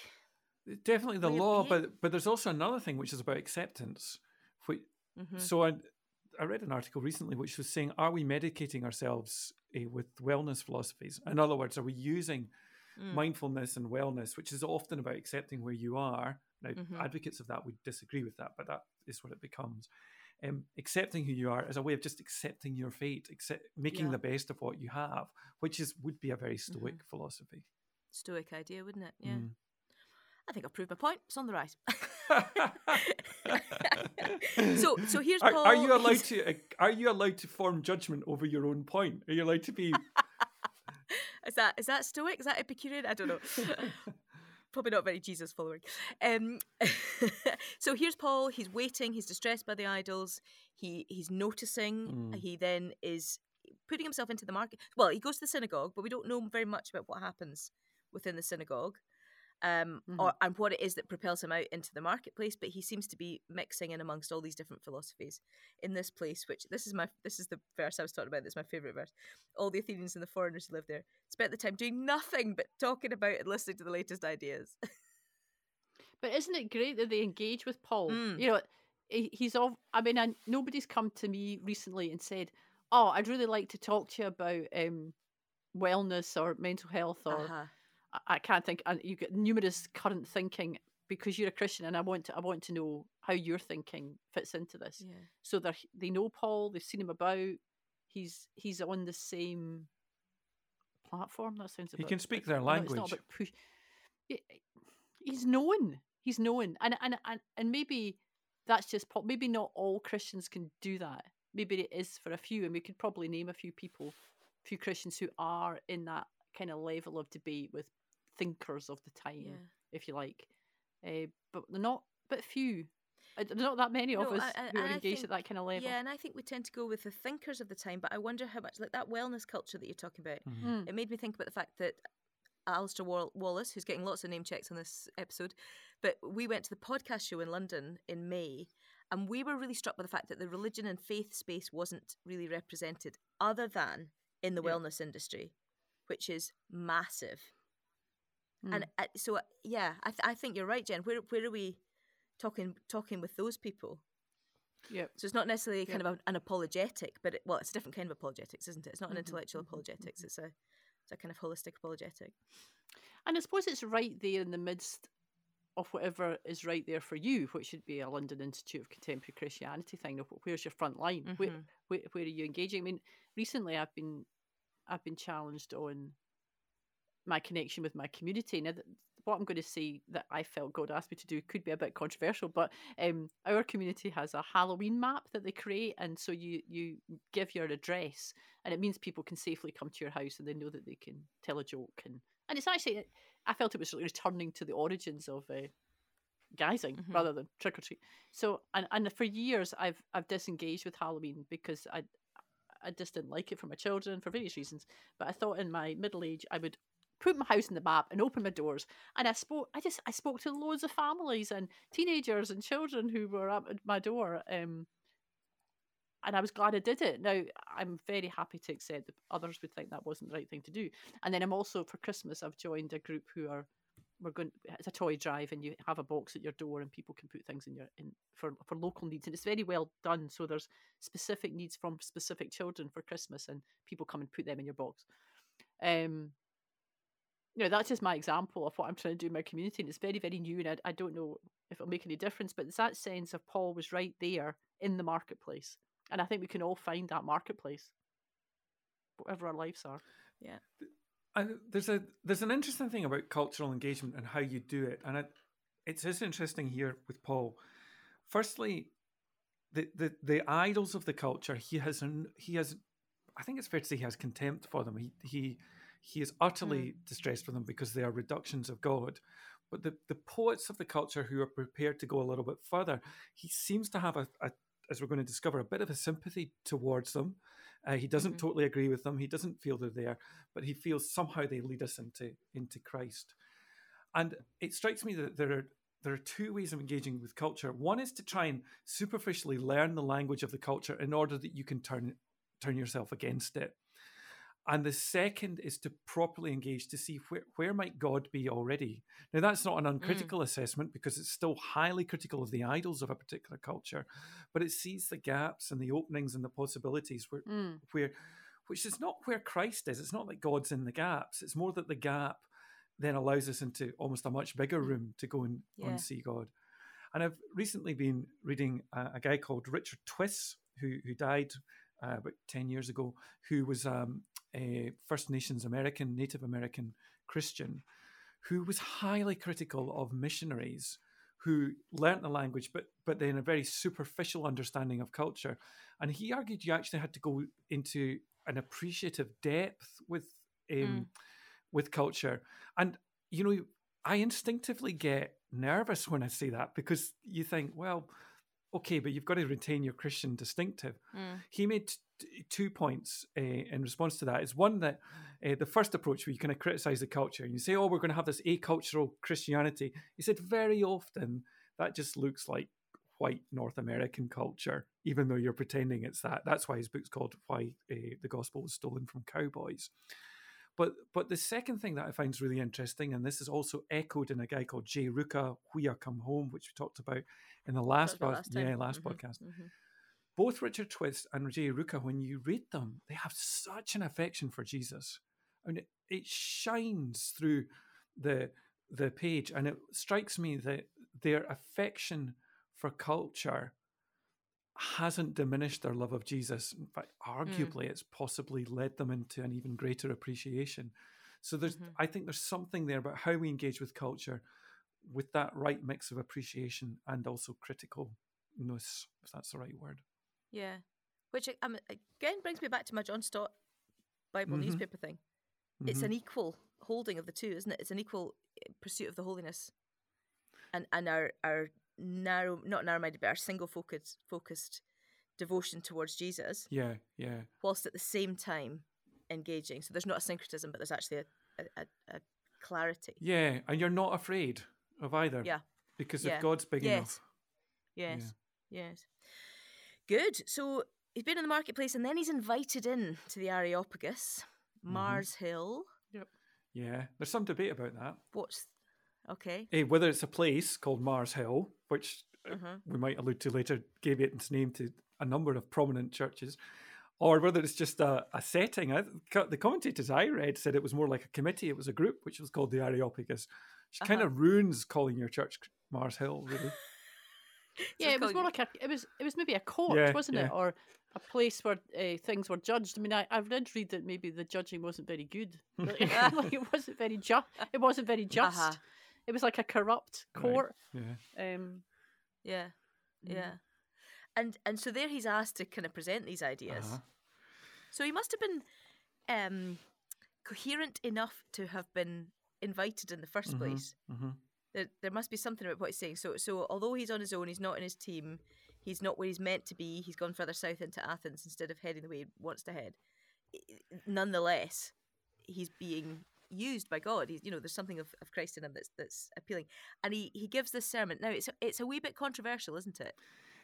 S2: Definitely the law, but but there's also another thing which is about acceptance. Which,
S1: Mhm.
S2: So I I read an article recently which was saying, are we medicating ourselves uh, with wellness philosophies? In other words, are we using
S1: Mm.
S2: mindfulness and wellness, which is often about accepting where you are? Now,
S1: Mhm.
S2: advocates of that would disagree with that, but that is what it becomes. Um, accepting who you are is a way of just accepting your fate, accept, making
S1: Yeah.
S2: the best of what you have, which is would be a very stoic philosophy.
S1: Stoic idea, wouldn't it? Yeah.
S2: Mm.
S1: I think I've proved my point. It's on the rise. so, so here's
S2: are,
S1: Paul.
S2: are you allowed to? uh, Are you allowed to form judgment over your own point? Are you allowed to be?
S1: Is that is that Stoic? Is that Epicurean? I don't know. Probably not very Jesus following. Um, so here's Paul. He's waiting. He's distressed by the idols. He he's noticing.
S2: Mm.
S1: He then is putting himself into the market. Well, he goes to the synagogue, but we don't know very much about what happens within the synagogue. Um, or and what it is that propels him out into the marketplace, but he seems to be mixing in amongst all these different philosophies in this place. Which this is my this is the verse I was talking about. This is my favorite verse. All the Athenians and the foreigners who live there spent the time doing nothing but talking about and listening to the latest ideas.
S3: But isn't it great that they engage with Paul?
S1: Mm.
S3: You know, he's all. I mean, I, nobody's come to me recently and said, "Oh, I'd really like to talk to you about um, wellness or mental health or
S1: Uh-huh.
S3: I, can't think. And you get numerous current thinking because you're a Christian, and I want to. I want to know how your thinking fits into this.
S1: Yeah.
S3: So they they know Paul. They've seen him about. He's he's on the same platform. That sounds.
S2: He can speak their
S3: know it's not
S2: language.
S3: about push. He- He's known. He's known, and and and and maybe that's just Paul. Maybe not all Christians can do that. Maybe it is for a few, and we could probably name a few people, a few Christians who are in that kind of level of debate with thinkers of the time,
S1: Yeah.
S3: if you like. Uh, but they're not, but few. Uh, There's not that many of us
S1: I- I-
S3: who are engaged
S1: think-
S3: at that kind of level.
S1: Yeah, and I think we tend to go with the thinkers of the time, but I wonder how much like that wellness culture that you're talking about.
S2: Mhm.
S3: Mm.
S1: It made me think about the fact that Alistair Wall- Wallace, who's getting lots of name checks on this episode, but we went to the podcast show in London in May, and we were really struck by the fact that the religion and faith space wasn't really represented, other than in the
S3: Yeah.
S1: wellness industry, which is massive. And
S3: Mm.
S1: uh, so, yeah, I, th- I think you're right, Jen. Where where are we talking talking with those people?
S3: Yeah.
S1: So it's not necessarily kind
S3: Yep.
S1: of a, an apologetic, but it, well, it's a different kind of apologetics, isn't it? It's not an
S3: Mhm,
S1: intellectual
S3: mhm,
S1: apologetics. It's a it's a kind of holistic apologetic.
S3: And I suppose it's right there in the midst of whatever is right there for you, which should be a London Institute of Contemporary Christianity thing. Where's your front line? Where,
S1: Mhm.
S3: where, where are you engaging? I mean, recently I've been I've been challenged on my connection with my community. Now, what I'm going to say that I felt God asked me to do could be a bit controversial, but um, our community has a Halloween map that they create, and so you you give your address, and it means people can safely come to your house and they know that they can tell a joke, and and it's actually I felt it was returning to the origins of. Uh, guising
S1: Mhm.
S3: rather than trick or treat. So and and for years I've I've disengaged with Halloween because I I just didn't like it for my children for various reasons. But I thought in my middle age I would put my house in the map and open my doors. And I spoke I just I spoke to loads of families and teenagers and children who were at my door. Um and I was glad I did it. Now I'm very happy to accept that others would think that wasn't the right thing to do. And then I'm also for Christmas I've joined a group who are we're going it's a toy drive and you have a box at your door and people can put things in your in for for local needs and it's very well done so there's specific needs from specific children for christmas and people come and put them in your box um you know that's just my example of what i'm trying to do in my community and it's very very new and i, I don't know if it'll make any difference but it's that sense of paul was right there in the marketplace and i think we can all find that marketplace whatever our lives are Yeah.
S2: And there's a there's an interesting thing about cultural engagement and how you do it, and it, it's just interesting here with Paul. Firstly, the, the the idols of the culture he has an, he has, I think it's fair to say he has contempt for them. He he He is utterly distressed for them because they are reductions of God. But the, the poets of the culture who are prepared to go a little bit further, he seems to have a, a as we're going to discover, a bit of a sympathy towards them. Uh, he doesn't
S1: Mhm.
S2: totally agree with them. He doesn't feel they're there, but he feels somehow they lead us into into Christ. And it strikes me that there are there are two ways of engaging with culture. One is to try and superficially learn the language of the culture in order that you can turn turn yourself against it. And the second is to properly engage to see where, where might God be already. Now that's not an uncritical assessment because it's still highly critical of the idols of a particular culture, but it sees the gaps and the openings and the possibilities where
S3: Mm.
S2: where which is not where Christ is. It's not that God's in the gaps. It's more that the gap then allows us into almost a much bigger room to go and,
S1: Yeah.
S2: and see God. And I've recently been reading a, a guy called Richard Twiss, who who died uh, about ten years ago, who was um, a First Nations American, Native American Christian, who was highly critical of missionaries who learnt the language, but but then a very superficial understanding of culture. And he argued you actually had to go into an appreciative depth with um,
S1: Mm.
S2: with culture. And you know, I instinctively get nervous when I say that because you think, well, okay, but you've got to retain your Christian distinctive.
S1: Mm.
S2: He made t- two points uh, in response to that. Is one that uh, the first approach where you kind of criticize the culture and you say, oh, we're going to have this acultural Christianity. He said very often that just looks like white North American culture, even though you're pretending it's that. That's why his book's called Why uh, the Gospel was Stolen from Cowboys. But but the second thing that I find is really interesting, and this is also echoed in a guy called Jay Ruka, Huia Come Home, which we talked about in the last, pod-
S1: last
S2: yeah last
S1: Mhm,
S2: podcast.
S1: mhm.
S2: Both Richard Twiss and Jay Ruka, when you read them, they have such an affection for Jesus, and it, it shines through the the page, and it strikes me that their affection for culture hasn't diminished their love of Jesus. In fact, arguably, it's possibly led them into an even greater appreciation. So there's,
S1: Mhm.
S2: I think, there's something there about how we engage with culture, with that right mix of appreciation and also criticalness, if that's the right word.
S1: Yeah. Which um, again brings me back to my John Stott Bible
S2: Mhm.
S1: newspaper thing. It's
S2: Mhm.
S1: an equal holding of the two, isn't it? It's an equal eh, pursuit of the holiness, and and our our narrow, not narrow-minded, but our single focused focused devotion towards Jesus,
S2: yeah, yeah,
S1: whilst at the same time engaging. So there's not a syncretism, but there's actually a a, a, a clarity.
S2: yeah, and you're not afraid of either.
S1: Yeah.
S2: because
S1: Yeah.
S2: if God's big
S1: Yes.
S2: enough,
S1: Yes. Yes. Good. So he's been in the marketplace, and then he's invited in to the Areopagus,
S2: Mm-hmm.
S1: Mars Hill.
S2: yeah, there's some debate about that.
S1: What's okay?
S2: Eh, whether it's a place called Mars Hill, which uh,
S1: Uh-huh.
S2: we might allude to later, gave it its name to a number of prominent churches, or whether it's just a, a setting. I, the commentators I read said it was more like a committee, it was a group, which was called the Areopagus, which kind
S1: Uh-huh.
S2: of ruins calling your church Mars Hill, really.
S3: Yeah, it was more like a. It was. It was maybe a court,
S2: Yeah,
S3: wasn't
S2: yeah.
S3: it, or a place where uh, things were judged. I mean, I, I did read that maybe the judging wasn't very good. Like, like it wasn't very just. It wasn't very just.
S1: Uh-huh.
S3: It was like a corrupt
S2: Right,
S3: court.
S2: Yeah.
S3: Um,
S1: Yeah.
S3: Mm.
S1: Yeah. And and so there he's asked to kind of present these ideas.
S2: Uh-huh.
S1: So he must have been um, coherent enough to have been invited in the 1st
S2: Mhm.
S1: place.
S2: hmm
S1: There, there must be something about what he's saying. So so although he's on his own, he's not in his team. He's not where he's meant to be. He's gone further south into Athens instead of heading the way he wants to head. Nonetheless, he's being used by God. He's, you know, there's something of, of Christ in him that's that's appealing. And he, he gives this sermon. Now it's it's a wee bit controversial, isn't it?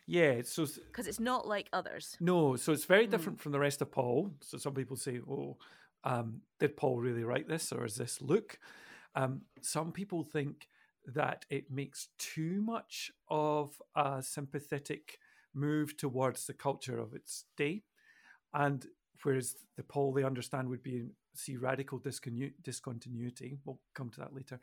S2: Yeah, so
S1: Because it's not like others.
S2: No, so it's very
S1: Mm.
S2: different from the rest of Paul. So some people say, "Oh, um, did Paul really write this, or is this Luke?" Um, some people think that it makes too much of a sympathetic move towards the culture of its day, and whereas the Paul they understand would be see radical disconu- discontinuity. We'll come to that later.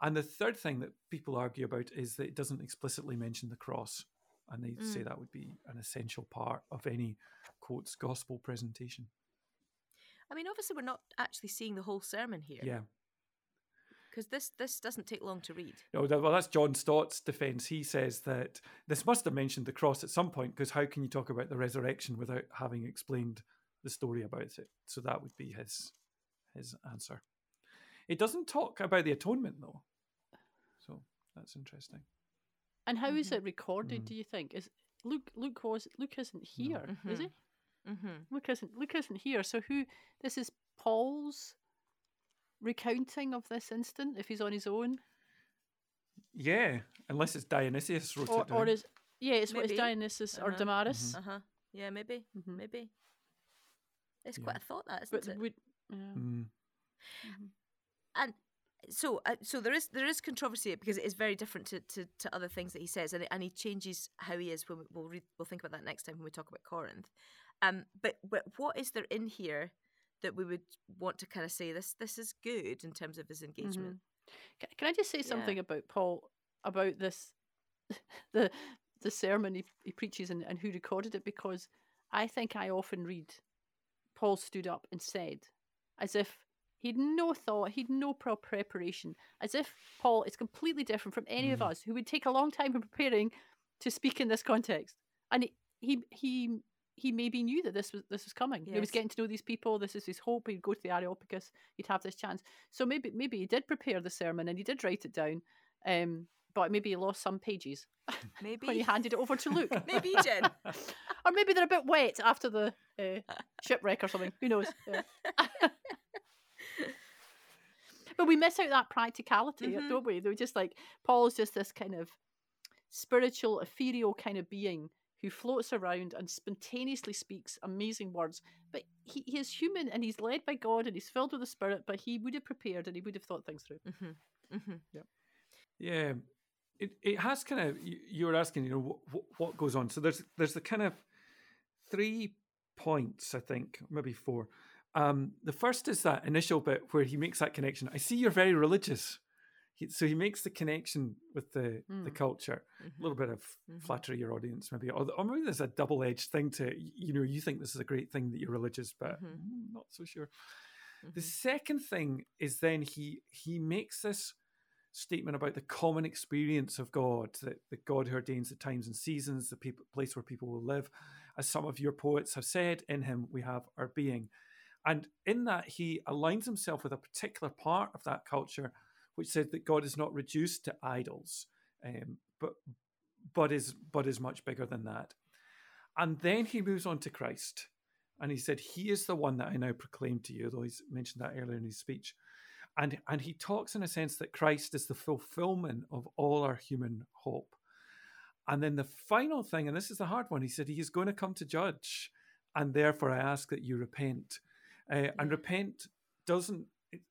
S2: And the third thing that people argue about is that it doesn't explicitly mention the cross and they say
S1: Mm.
S2: that would be an essential part of any quotes gospel presentation.
S1: I mean, obviously, we're not actually seeing the whole sermon here.
S2: Yeah.
S1: Because this this doesn't take long to read.
S2: No, well, that's John Stott's defense. He says that this must have mentioned the cross at some point because how can you talk about the resurrection without having explained the story about it? So that would be his his answer. It doesn't talk about the atonement though, so that's interesting.
S3: And how is
S1: Mhm.
S3: it recorded?
S2: Mm.
S3: Do you think is Luke? Luke was Luke isn't here, is he?
S1: Mm-hmm.
S3: Luke isn't. Luke isn't here. So who? This is Paul's recounting of this incident If he's on his own,
S2: Yeah, unless it's Dionysius wrote
S3: or
S2: it down.
S3: or is yeah, it's what is
S1: Maybe.
S3: Dionysus or
S1: Uh-huh.
S3: Damaris.
S2: Mhm.
S1: Uh huh. Yeah, maybe.
S3: Mhm.
S1: Maybe. It's
S2: Yeah.
S1: quite a thought, that isn't
S3: But
S1: it?
S3: would yeah.
S2: Mm.
S3: Mhm.
S1: and so uh, so there is there is controversy because it is very different to, to, to other things that he says and, and he changes how he is when we, we'll read, we'll think about that next time when we talk about Corinth um but but what is there in here that we would want to kind of say this this is good in terms of his engagement
S3: Can, can I just say
S1: Yeah.
S3: something about Paul about this the the sermon he, he preaches and, and who recorded it because I think I often read Paul stood up and said as if he'd no thought, he'd no preparation, as if Paul is completely different from any of
S2: Mm.
S3: us who would take a long time in preparing to speak in this context. And he he he, he maybe knew that this was this was coming. He was getting to know these people. This is his hope. He'd go to the Areopagus. He'd have this chance. So maybe maybe he did prepare the sermon and he did write it down. Um, but maybe he lost some pages
S1: maybe
S3: when he handed it over to Luke.
S1: maybe Jen
S3: or maybe they're a bit wet after the uh, shipwreck or something. Who knows? Yeah. But we miss out that practicality,
S1: Mhm.
S3: don't we? They're just like Paul's just this kind of spiritual, ethereal kind of being who floats around and spontaneously speaks amazing words. But he, he is human and he's led by God and he's filled with the Spirit. But he would have prepared and he would have thought things through.
S1: mm-hmm. Mm-hmm.
S2: Yeah, it it has kind of. You, you were asking, you know, what what goes on. So there's there's the kind of three points, I think, maybe four. Um, the first is that initial bit where he makes that connection. I see you're very religious. He, so he makes the connection with the the
S3: Mm.
S2: culture. A little bit of
S1: Mhm.
S2: flattery your audience, maybe, or, or maybe there's a double edged thing to you know. You think this is a great thing that you're religious, but
S1: Mhm.
S2: mm, not so sure. The
S1: Mhm.
S2: second thing is then he he makes this statement about the common experience of God, that, that God who ordains the times and seasons, the people, place where people will live. As some of your poets have said, in him we have our being. And in that, he aligns himself with a particular part of that culture, which said that God is not reduced to idols, um, but but is but is much bigger than that. And then he moves on to Christ, and he said, "He is the one that I now proclaim to you." Though he's mentioned that earlier in his speech, and and he talks in a sense that Christ is the fulfillment of all our human hope. And then the final thing, and this is the hard one, he said, He is going to come to judge, and therefore I ask that you repent. Uh, and repent doesn't,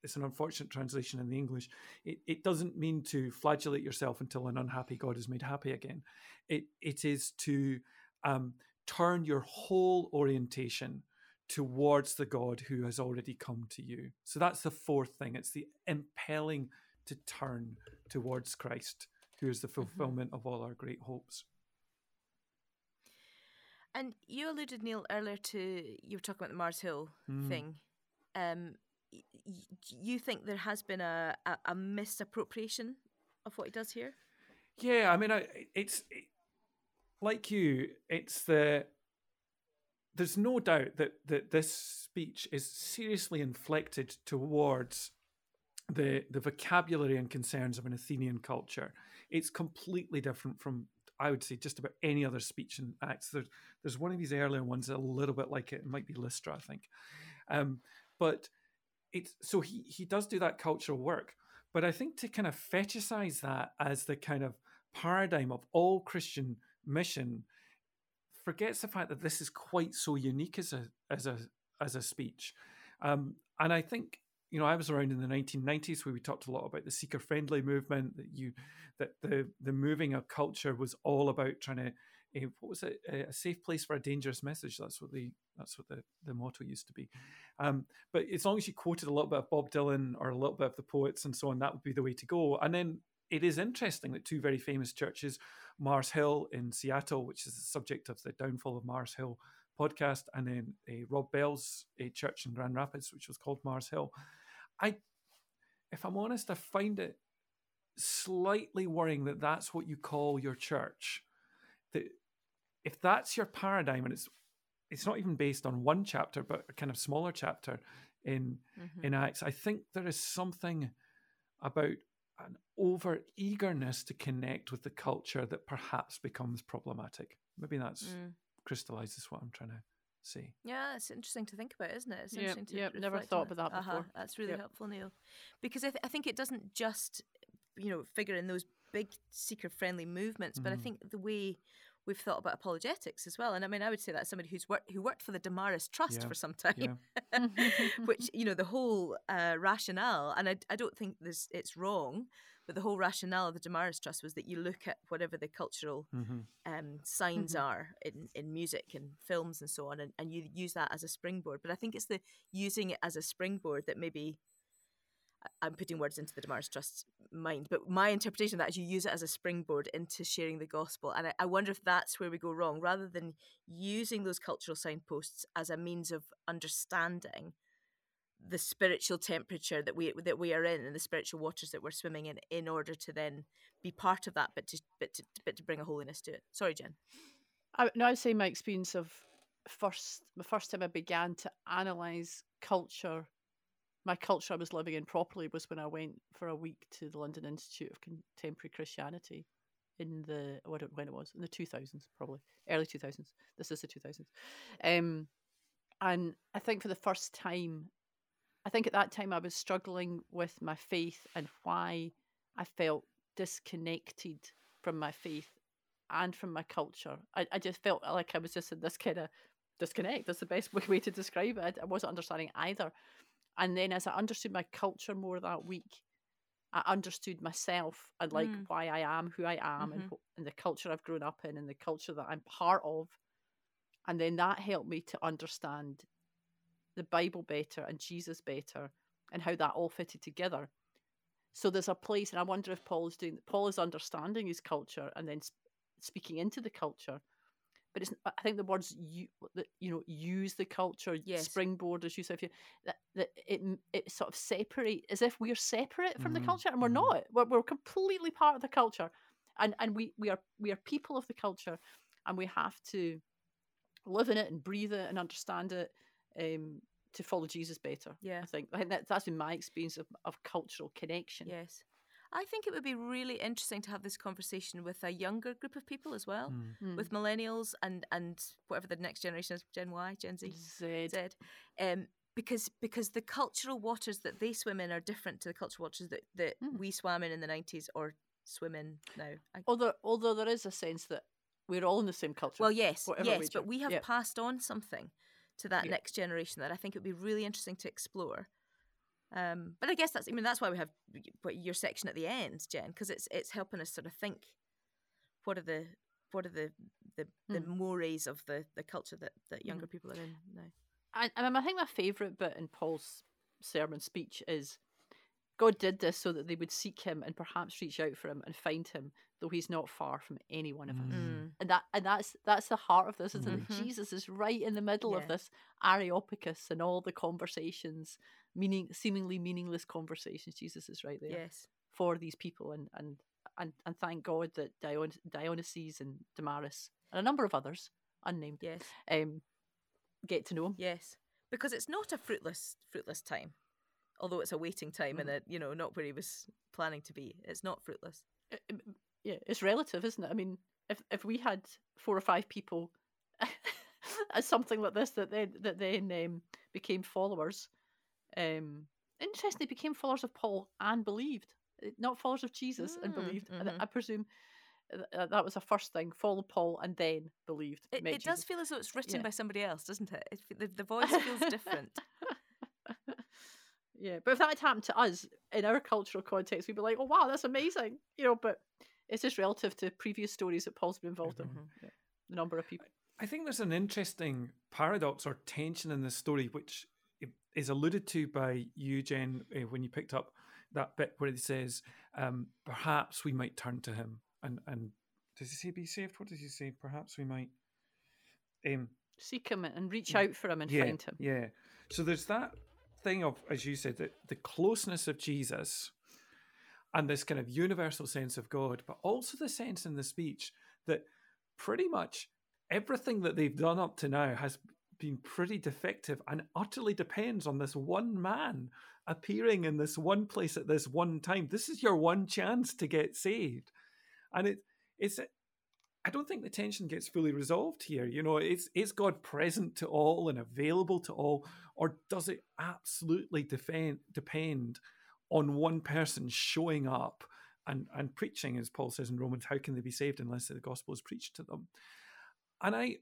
S2: it's an unfortunate translation in the English, it, it doesn't mean to flagellate yourself until an unhappy God is made happy again. It, it is to um, turn your whole orientation towards the God who has already come to you. So that's the fourth thing. It's the impelling to turn towards Christ, who is the fulfillment of all our great hopes.
S1: And you alluded, Neil, earlier to you were talking about the Mars Hill
S2: Mm.
S1: thing. Um, y- you think there has been a, a, a misappropriation of what he does here?
S2: Yeah, I mean, I, it's it, like you. It's the there's no doubt that that this speech is seriously inflected towards the the vocabulary and concerns of an Athenian culture. It's completely different from I would say just about any other speech and Acts. There's there's one of these earlier ones a little bit like it. It might be Lystra, I think, um, but it's so he he does do that cultural work. But I think to kind of fetishize that as the kind of paradigm of all Christian mission forgets the fact that this is quite so unique as a as a as a speech. Um, and I think you know I was around in the 1990s where we talked a lot about the seeker friendly movement that you that the the moving of culture was all about trying to uh, what was it? A safe place for a dangerous message. That's what the that's what the, the motto used to be. Um, but as long as you quoted a little bit of bob dylan or a little bit of the poets and so on that would be the way to go. And then it is interesting that two very famous churches mars hill in seattle which is the subject of the downfall of mars hill podcast and then uh, rob bell's a church in grand rapids which was called mars hill i if i'm honest i find it slightly worrying that that's what you call your church that if that's your paradigm and it's it's not even based on one chapter but a kind of smaller chapter in
S1: Mhm.
S2: in Acts. I think there is something about an over eagerness to connect with the culture that perhaps becomes problematic. Maybe that's
S1: Mm.
S2: crystallizes what I'm trying to say.
S1: Yeah, it's interesting to think about, isn't it? It's
S3: Yep,
S1: interesting to
S3: yep, never thought about that
S1: Uh-huh,
S3: before.
S1: That's really
S3: Yep.
S1: helpful, Neil, because I, th- I think it doesn't just you know figure in those big seeker friendly movements, but I
S2: Mhm.
S1: think the way we've thought about apologetics as well. And I mean, I would say that's somebody who's worked who worked for the Damaris Trust
S2: Yeah,
S1: for some time,
S2: Yeah.
S1: which you know the whole uh, rationale, and I, I don't think this it's wrong, but the whole rationale of the Damaris Trust was that you look at whatever the cultural
S2: hmm
S1: um, signs
S3: Mhm.
S1: are in, in music and films and so on, and, and you use that as a springboard. But I think it's the using it as a springboard that maybe I- I'm putting words into the Damaris Trust's mind, but my interpretation of that is you use it as a springboard into sharing the gospel. And I, I wonder if that's where we go wrong, rather than using those cultural signposts as a means of understanding the spiritual temperature that we that we are in and the spiritual waters that we're swimming in in order to then be part of that but to but to, but to bring a holiness to it. Sorry jen.
S3: I, no, I'd say my experience of first, the first time I began to analyze culture, my culture I was living in properly was when I went for a week to the London Institute of Contemporary Christianity in the know when it was? In the two thousands probably. Early two thousands. This is the two thousands, um, and I think for the first time, I think at that time I was struggling with my faith and why I felt disconnected from my faith and from my culture. I, I just felt like I was just in this kind of disconnect. That's the best way- to describe it. I wasn't understanding either. And then as I understood my culture more that week, I understood myself and like
S1: Mm.
S3: why I am who I am and,
S1: Mhm.
S3: wh- and the culture I've grown up in and the culture that I'm part of. And then that helped me to understand the Bible better and Jesus better and how that all fitted together. So there's a place, and I wonder if Paul is doing. Paul is understanding his culture and then sp- speaking into the culture. But it's. I think the words you, you know, use the culture,
S1: Yes.
S3: springboard, as you say if you, that, that it it sort of separate as if we're separate from the
S2: Mhm,
S3: culture, and we're
S2: mhm.
S3: not. We're, we're completely part of the culture, and and we we are we are people of the culture, and we have to live in it and breathe it and understand it um, to follow Jesus better.
S1: Yeah.
S3: I think I think that, that's been my experience of, of cultural connection.
S1: yes i think it would be really interesting to have this conversation with a younger group of people as well
S2: Mm.
S1: With millennials and and whatever the next generation is gen y gen z
S3: Z.
S1: Z, um, because because the cultural waters that they swim in are different to the cultural waters that, that
S3: Mm.
S1: we swam in in the nineties or swim in now. I,
S3: Although although there is a sense that we're all in the same culture.
S1: well, yes, yes,
S3: region.
S1: but we have
S3: Yeah.
S1: passed on something to that
S3: Yeah.
S1: next generation that I think it would be really interesting to explore. Um, but I guess that's I mean that's why we have what your section at the end, Jen, because it's it's helping us sort of think what are the what are the the, the
S3: Mm.
S1: mores of the, the culture that, that
S3: Mm-hmm.
S1: younger people are in now.
S3: I, I think my favourite bit in Paul's sermon speech is God did this so that they would seek him and perhaps reach out for him and find him, though he's not far from any one of us.
S1: Mm.
S3: And that and that's that's the heart of this, isn't
S1: Mhm.
S3: it? Jesus is right in the middle
S1: Yeah.
S3: of this Areopagus and all the conversations, meaning seemingly meaningless conversations. Jesus is right there
S1: Yes.
S3: for these people and and and, and thank God that Dion, Dionysius and Damaris and a number of others, unnamed,
S1: Yes.
S3: um, get to know him.
S1: Yes, because it's not a fruitless fruitless time, although it's a waiting time and a you know not where he was planning to be. It's not fruitless.
S3: it- it- yeah, it's relative, isn't it? I mean, if if we had four or five people as something like this that then that then um, became followers, um, interestingly became followers of Paul and believed, uh, not followers of Jesus and
S1: Mm,
S3: believed. And
S1: mhm.
S3: I presume uh, that was a first thing: follow Paul and then believed.
S1: It, it does feel as though it's written
S3: Yeah.
S1: by somebody else, doesn't it? it the, the voice feels different.
S3: Yeah, but if that had happened to us in our cultural context, we'd be like, "Oh wow, that's amazing," you know. But it's just relative to previous stories that Paul's been involved in.
S1: Mhm.
S3: Yeah. The number of people.
S2: I think there's an interesting paradox or tension in this story, which is alluded to by you, Jen, uh, when you picked up that bit where he says, um, "Perhaps we might turn to him." And and does he say be saved? What does he say? Perhaps we might. Um,
S3: Seek him and reach
S2: Mm.
S3: out for him and
S2: yeah,
S3: find him.
S2: yeah. So there's that thing of, as you said, the, the closeness of Jesus and this kind of universal sense of God, but also the sense in the speech that pretty much everything that they've done up to now has been pretty defective and utterly depends on this one man appearing in this one place at this one time. This is your one chance to get saved. And it it's I don't think the tension gets fully resolved here. You know, is is God present to all and available to all, or does it absolutely defend, depend on one person showing up and and preaching, as Paul says in Romans? How can they be saved unless the gospel is preached to them? And I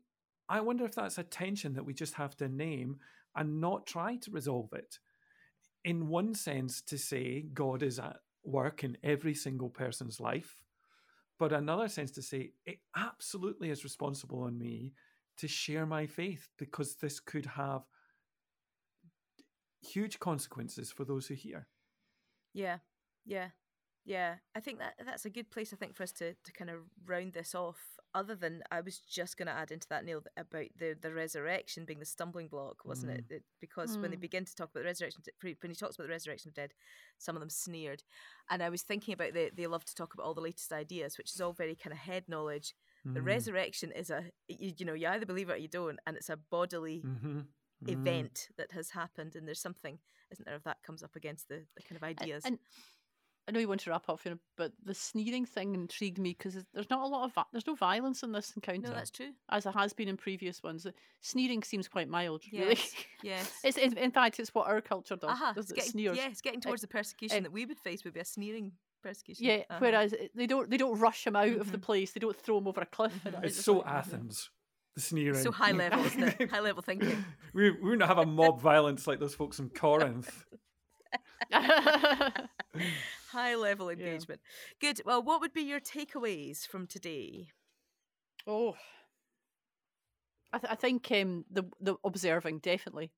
S2: I wonder if that's a tension that we just have to name and not try to resolve it. In one sense, to say God is at work in every single person's life but another sense to say it absolutely is responsible on me to share my faith because this could have huge consequences for those who hear.
S1: Yeah, yeah, yeah. I think that that's a good place. I think for us to to kind of round this off. Other than I was just going to add into that Neil about the the resurrection being the stumbling block, wasn't mm. it? it? Because mm. when they mm. begin to talk about the resurrection, when he talks about the resurrection of dead, some of them sneered, and I was thinking about the they love to talk about all the latest ideas, which is all very kind of head knowledge. Mm. The resurrection is a you, you, know you either believe it or you don't, and it's a bodily. Mm-hmm mm. event that has happened and there's something isn't there if that comes up against the, the kind of ideas
S3: and, I know you want to wrap up here, but the sneering thing intrigued me because there's not a lot of there's no violence in this encounter.
S1: No, that's true.
S3: As it has been in previous ones, sneering seems quite mild.
S1: Yes,
S3: really.
S1: yes.
S3: it's, it's, in fact it's what our culture does.
S1: Uh-huh.
S3: Does
S1: it's getting,
S3: sneers?
S1: Yeah, it's getting towards uh, the persecution uh, that we would face would be a sneering persecution.
S3: Yeah, uh-huh. whereas they don't they don't rush him out mm-hmm. of the mm-hmm. place. They don't throw him over a cliff.
S2: Mm-hmm. It's, it's so like, Athens the sneering.
S1: So high level, isn't it? High level thinking.
S2: we, we wouldn't have a mob violence like those folks in Corinth.
S1: high level engagement. Yeah. Good. Well, what would be your takeaways from today?
S3: Oh, I, th- I think um, the the observing definitely.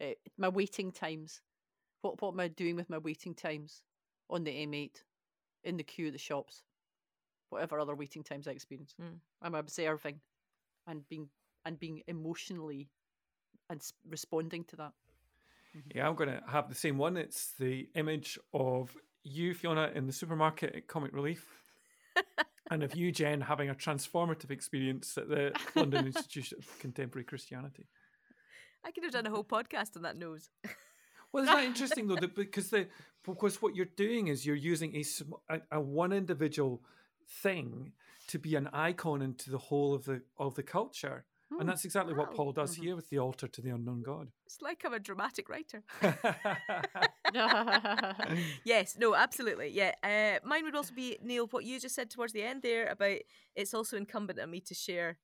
S3: Uh, my waiting times. What what am I doing with my waiting times on the M8, in the queue at the shops, whatever other waiting times I experience? Mm. I'm observing and being and being emotionally and responding to that.
S2: Mm-hmm. Yeah, I'm going to have the same one. It's the image of you, Fiona, in the supermarket at Comic Relief, and of you, Jen, having a transformative experience at the London Institute of Contemporary Christianity.
S1: I could have done a whole podcast on that nose.
S2: Well, isn't that interesting though? That because the because what you're doing is you're using a, a, a one individual thing to be an icon into the whole of the of the culture. And hmm, that's exactly wow. what Paul does mm-hmm. here with the altar to the unknown God.
S1: It's like I'm a dramatic writer. yes, no, absolutely. Yeah. Uh, mine would also be, Neil, what you just said towards the end there about it's also incumbent on me to share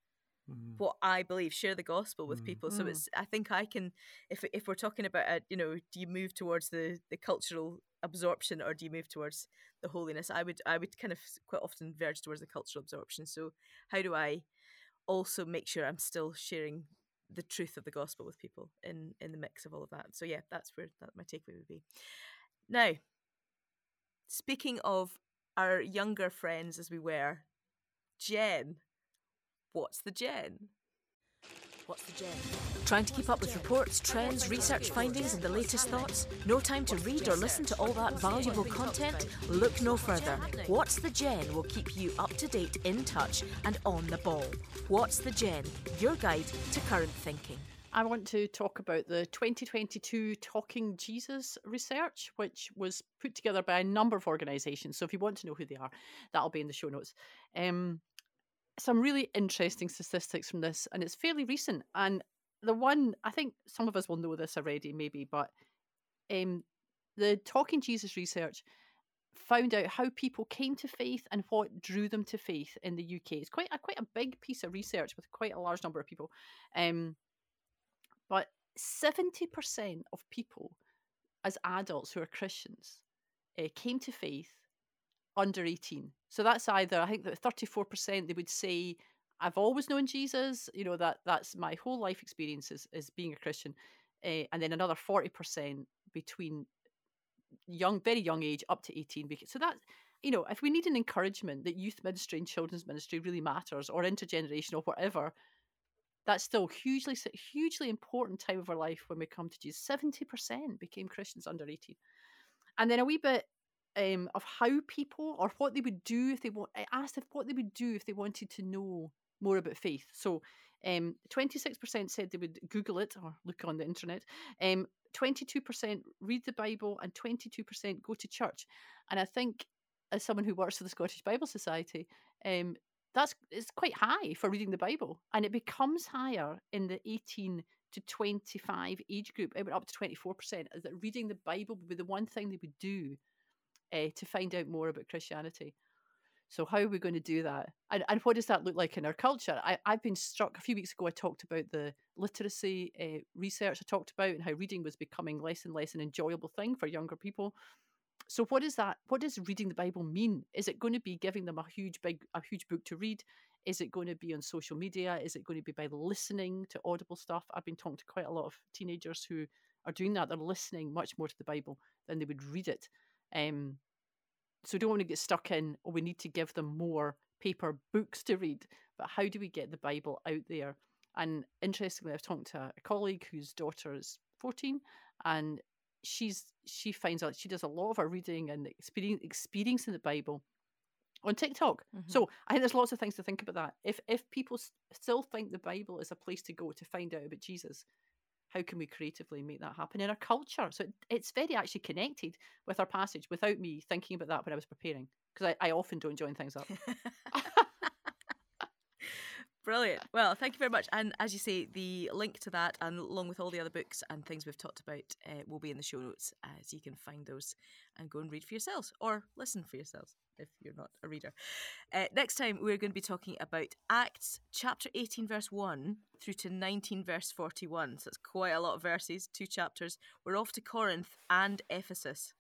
S1: mm. what I believe, share the gospel with mm. people. So mm. it's, I think I can, if if we're talking about, a, you know, do you move towards the the cultural absorption or do you move towards the holiness? I would I would kind of quite often verge towards the cultural absorption. So how do I also make sure I'm still sharing the truth of the gospel with people in in the mix of all of that? So yeah, that's where that my takeaway would be. Now, speaking of our younger friends as we were, Jen, what's the Gen? What's the?
S4: Trying to keep up with reports, trends, research findings, and the latest thoughts? No time to read or listen to all that valuable content? Look no further. What's the Gen will keep you up to date, in touch, and on the ball. What's the Gen? Your guide to current thinking.
S3: I want to talk about the 2022 Talking Jesus research, which was put together by a number of organisations. So if you want to know who they are, that'll be in the show notes. Um, some really interesting statistics from this, and it's fairly recent. And the one I think some of us will know this already, maybe, but um, the Talking Jesus research found out how people came to faith and what drew them to faith in the UK. It's quite a quite a big piece of research with quite a large number of people. Um, but seventy percent of people, as adults who are Christians, uh, came to faith under 18. So that's either, I think that 34% they would say, I've always known Jesus, you know, that that's my whole life experience is, is being a Christian. Uh, and then another 40% between young, very young age up to 18. So that, you know, if we need an encouragement that youth ministry and children's ministry really matters or intergenerational, or whatever, that's still hugely, hugely important time of our life when we come to Jesus. 70% became Christians under 18. And then a wee bit um, of how people or what they would do if they want. I asked if what they would do if they wanted to know more about faith. So Um, 26% said they would Google it or look on the internet. Um, 22% read the Bible and 22% go to church. And I think, as someone who works for the Scottish Bible Society, um, that's it's quite high for reading the Bible, and it becomes higher in the 18 to 25 age group. It went up to 24%. Is that reading the Bible would be the one thing they would do uh, to find out more about Christianity. So how are we going to do that? And, and what does that look like in our culture? I, I've been struck a few weeks ago. I talked about the literacy uh, research I talked about and how reading was becoming less and less an enjoyable thing for younger people. So what is that? What does reading the Bible mean? Is it going to be giving them a huge big a huge book to read? Is it going to be on social media? Is it going to be by listening to audible stuff? I've been talking to quite a lot of teenagers who are doing that. They're listening much more to the Bible than they would read it. Um, so we don't want to get stuck in, or we need to give them more paper books to read. But how do we get the Bible out there? And interestingly, I've talked to a colleague whose daughter is 14 and she's she finds out she does a lot of her reading and experience, experiencing the Bible on TikTok.
S1: Mhm.
S3: So I think there's lots of things to think about that. If if people s- still think the Bible is a place to go to find out about Jesus, how can we creatively make that happen in our culture? So it, it's very actually connected with our passage without me thinking about that when I was preparing because I, I often don't join things up.
S1: Brilliant. Well, thank you very much. And as you say, the link to that, and along with all the other books and things we've talked about, uh, will be in the show notes, as you can find those and go and read for yourselves or listen for yourselves if you're not a reader. Uh, next time, we're going to be talking about Acts chapter 18, verse 1 through to 19, verse 41. So it's quite a lot of verses, two chapters. We're off to Corinth and Ephesus.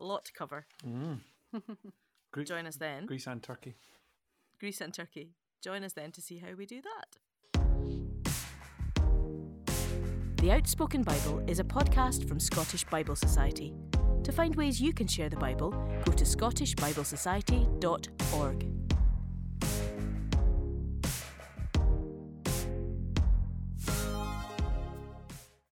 S1: A lot to cover.
S2: Mm.
S1: Join us then.
S2: Greece and Turkey.
S1: Greece and Turkey. Join us then to see how we do that. The Outspoken Bible is a podcast from Scottish Bible Society. To find ways you can share the Bible, go to scottishbiblesociety.org.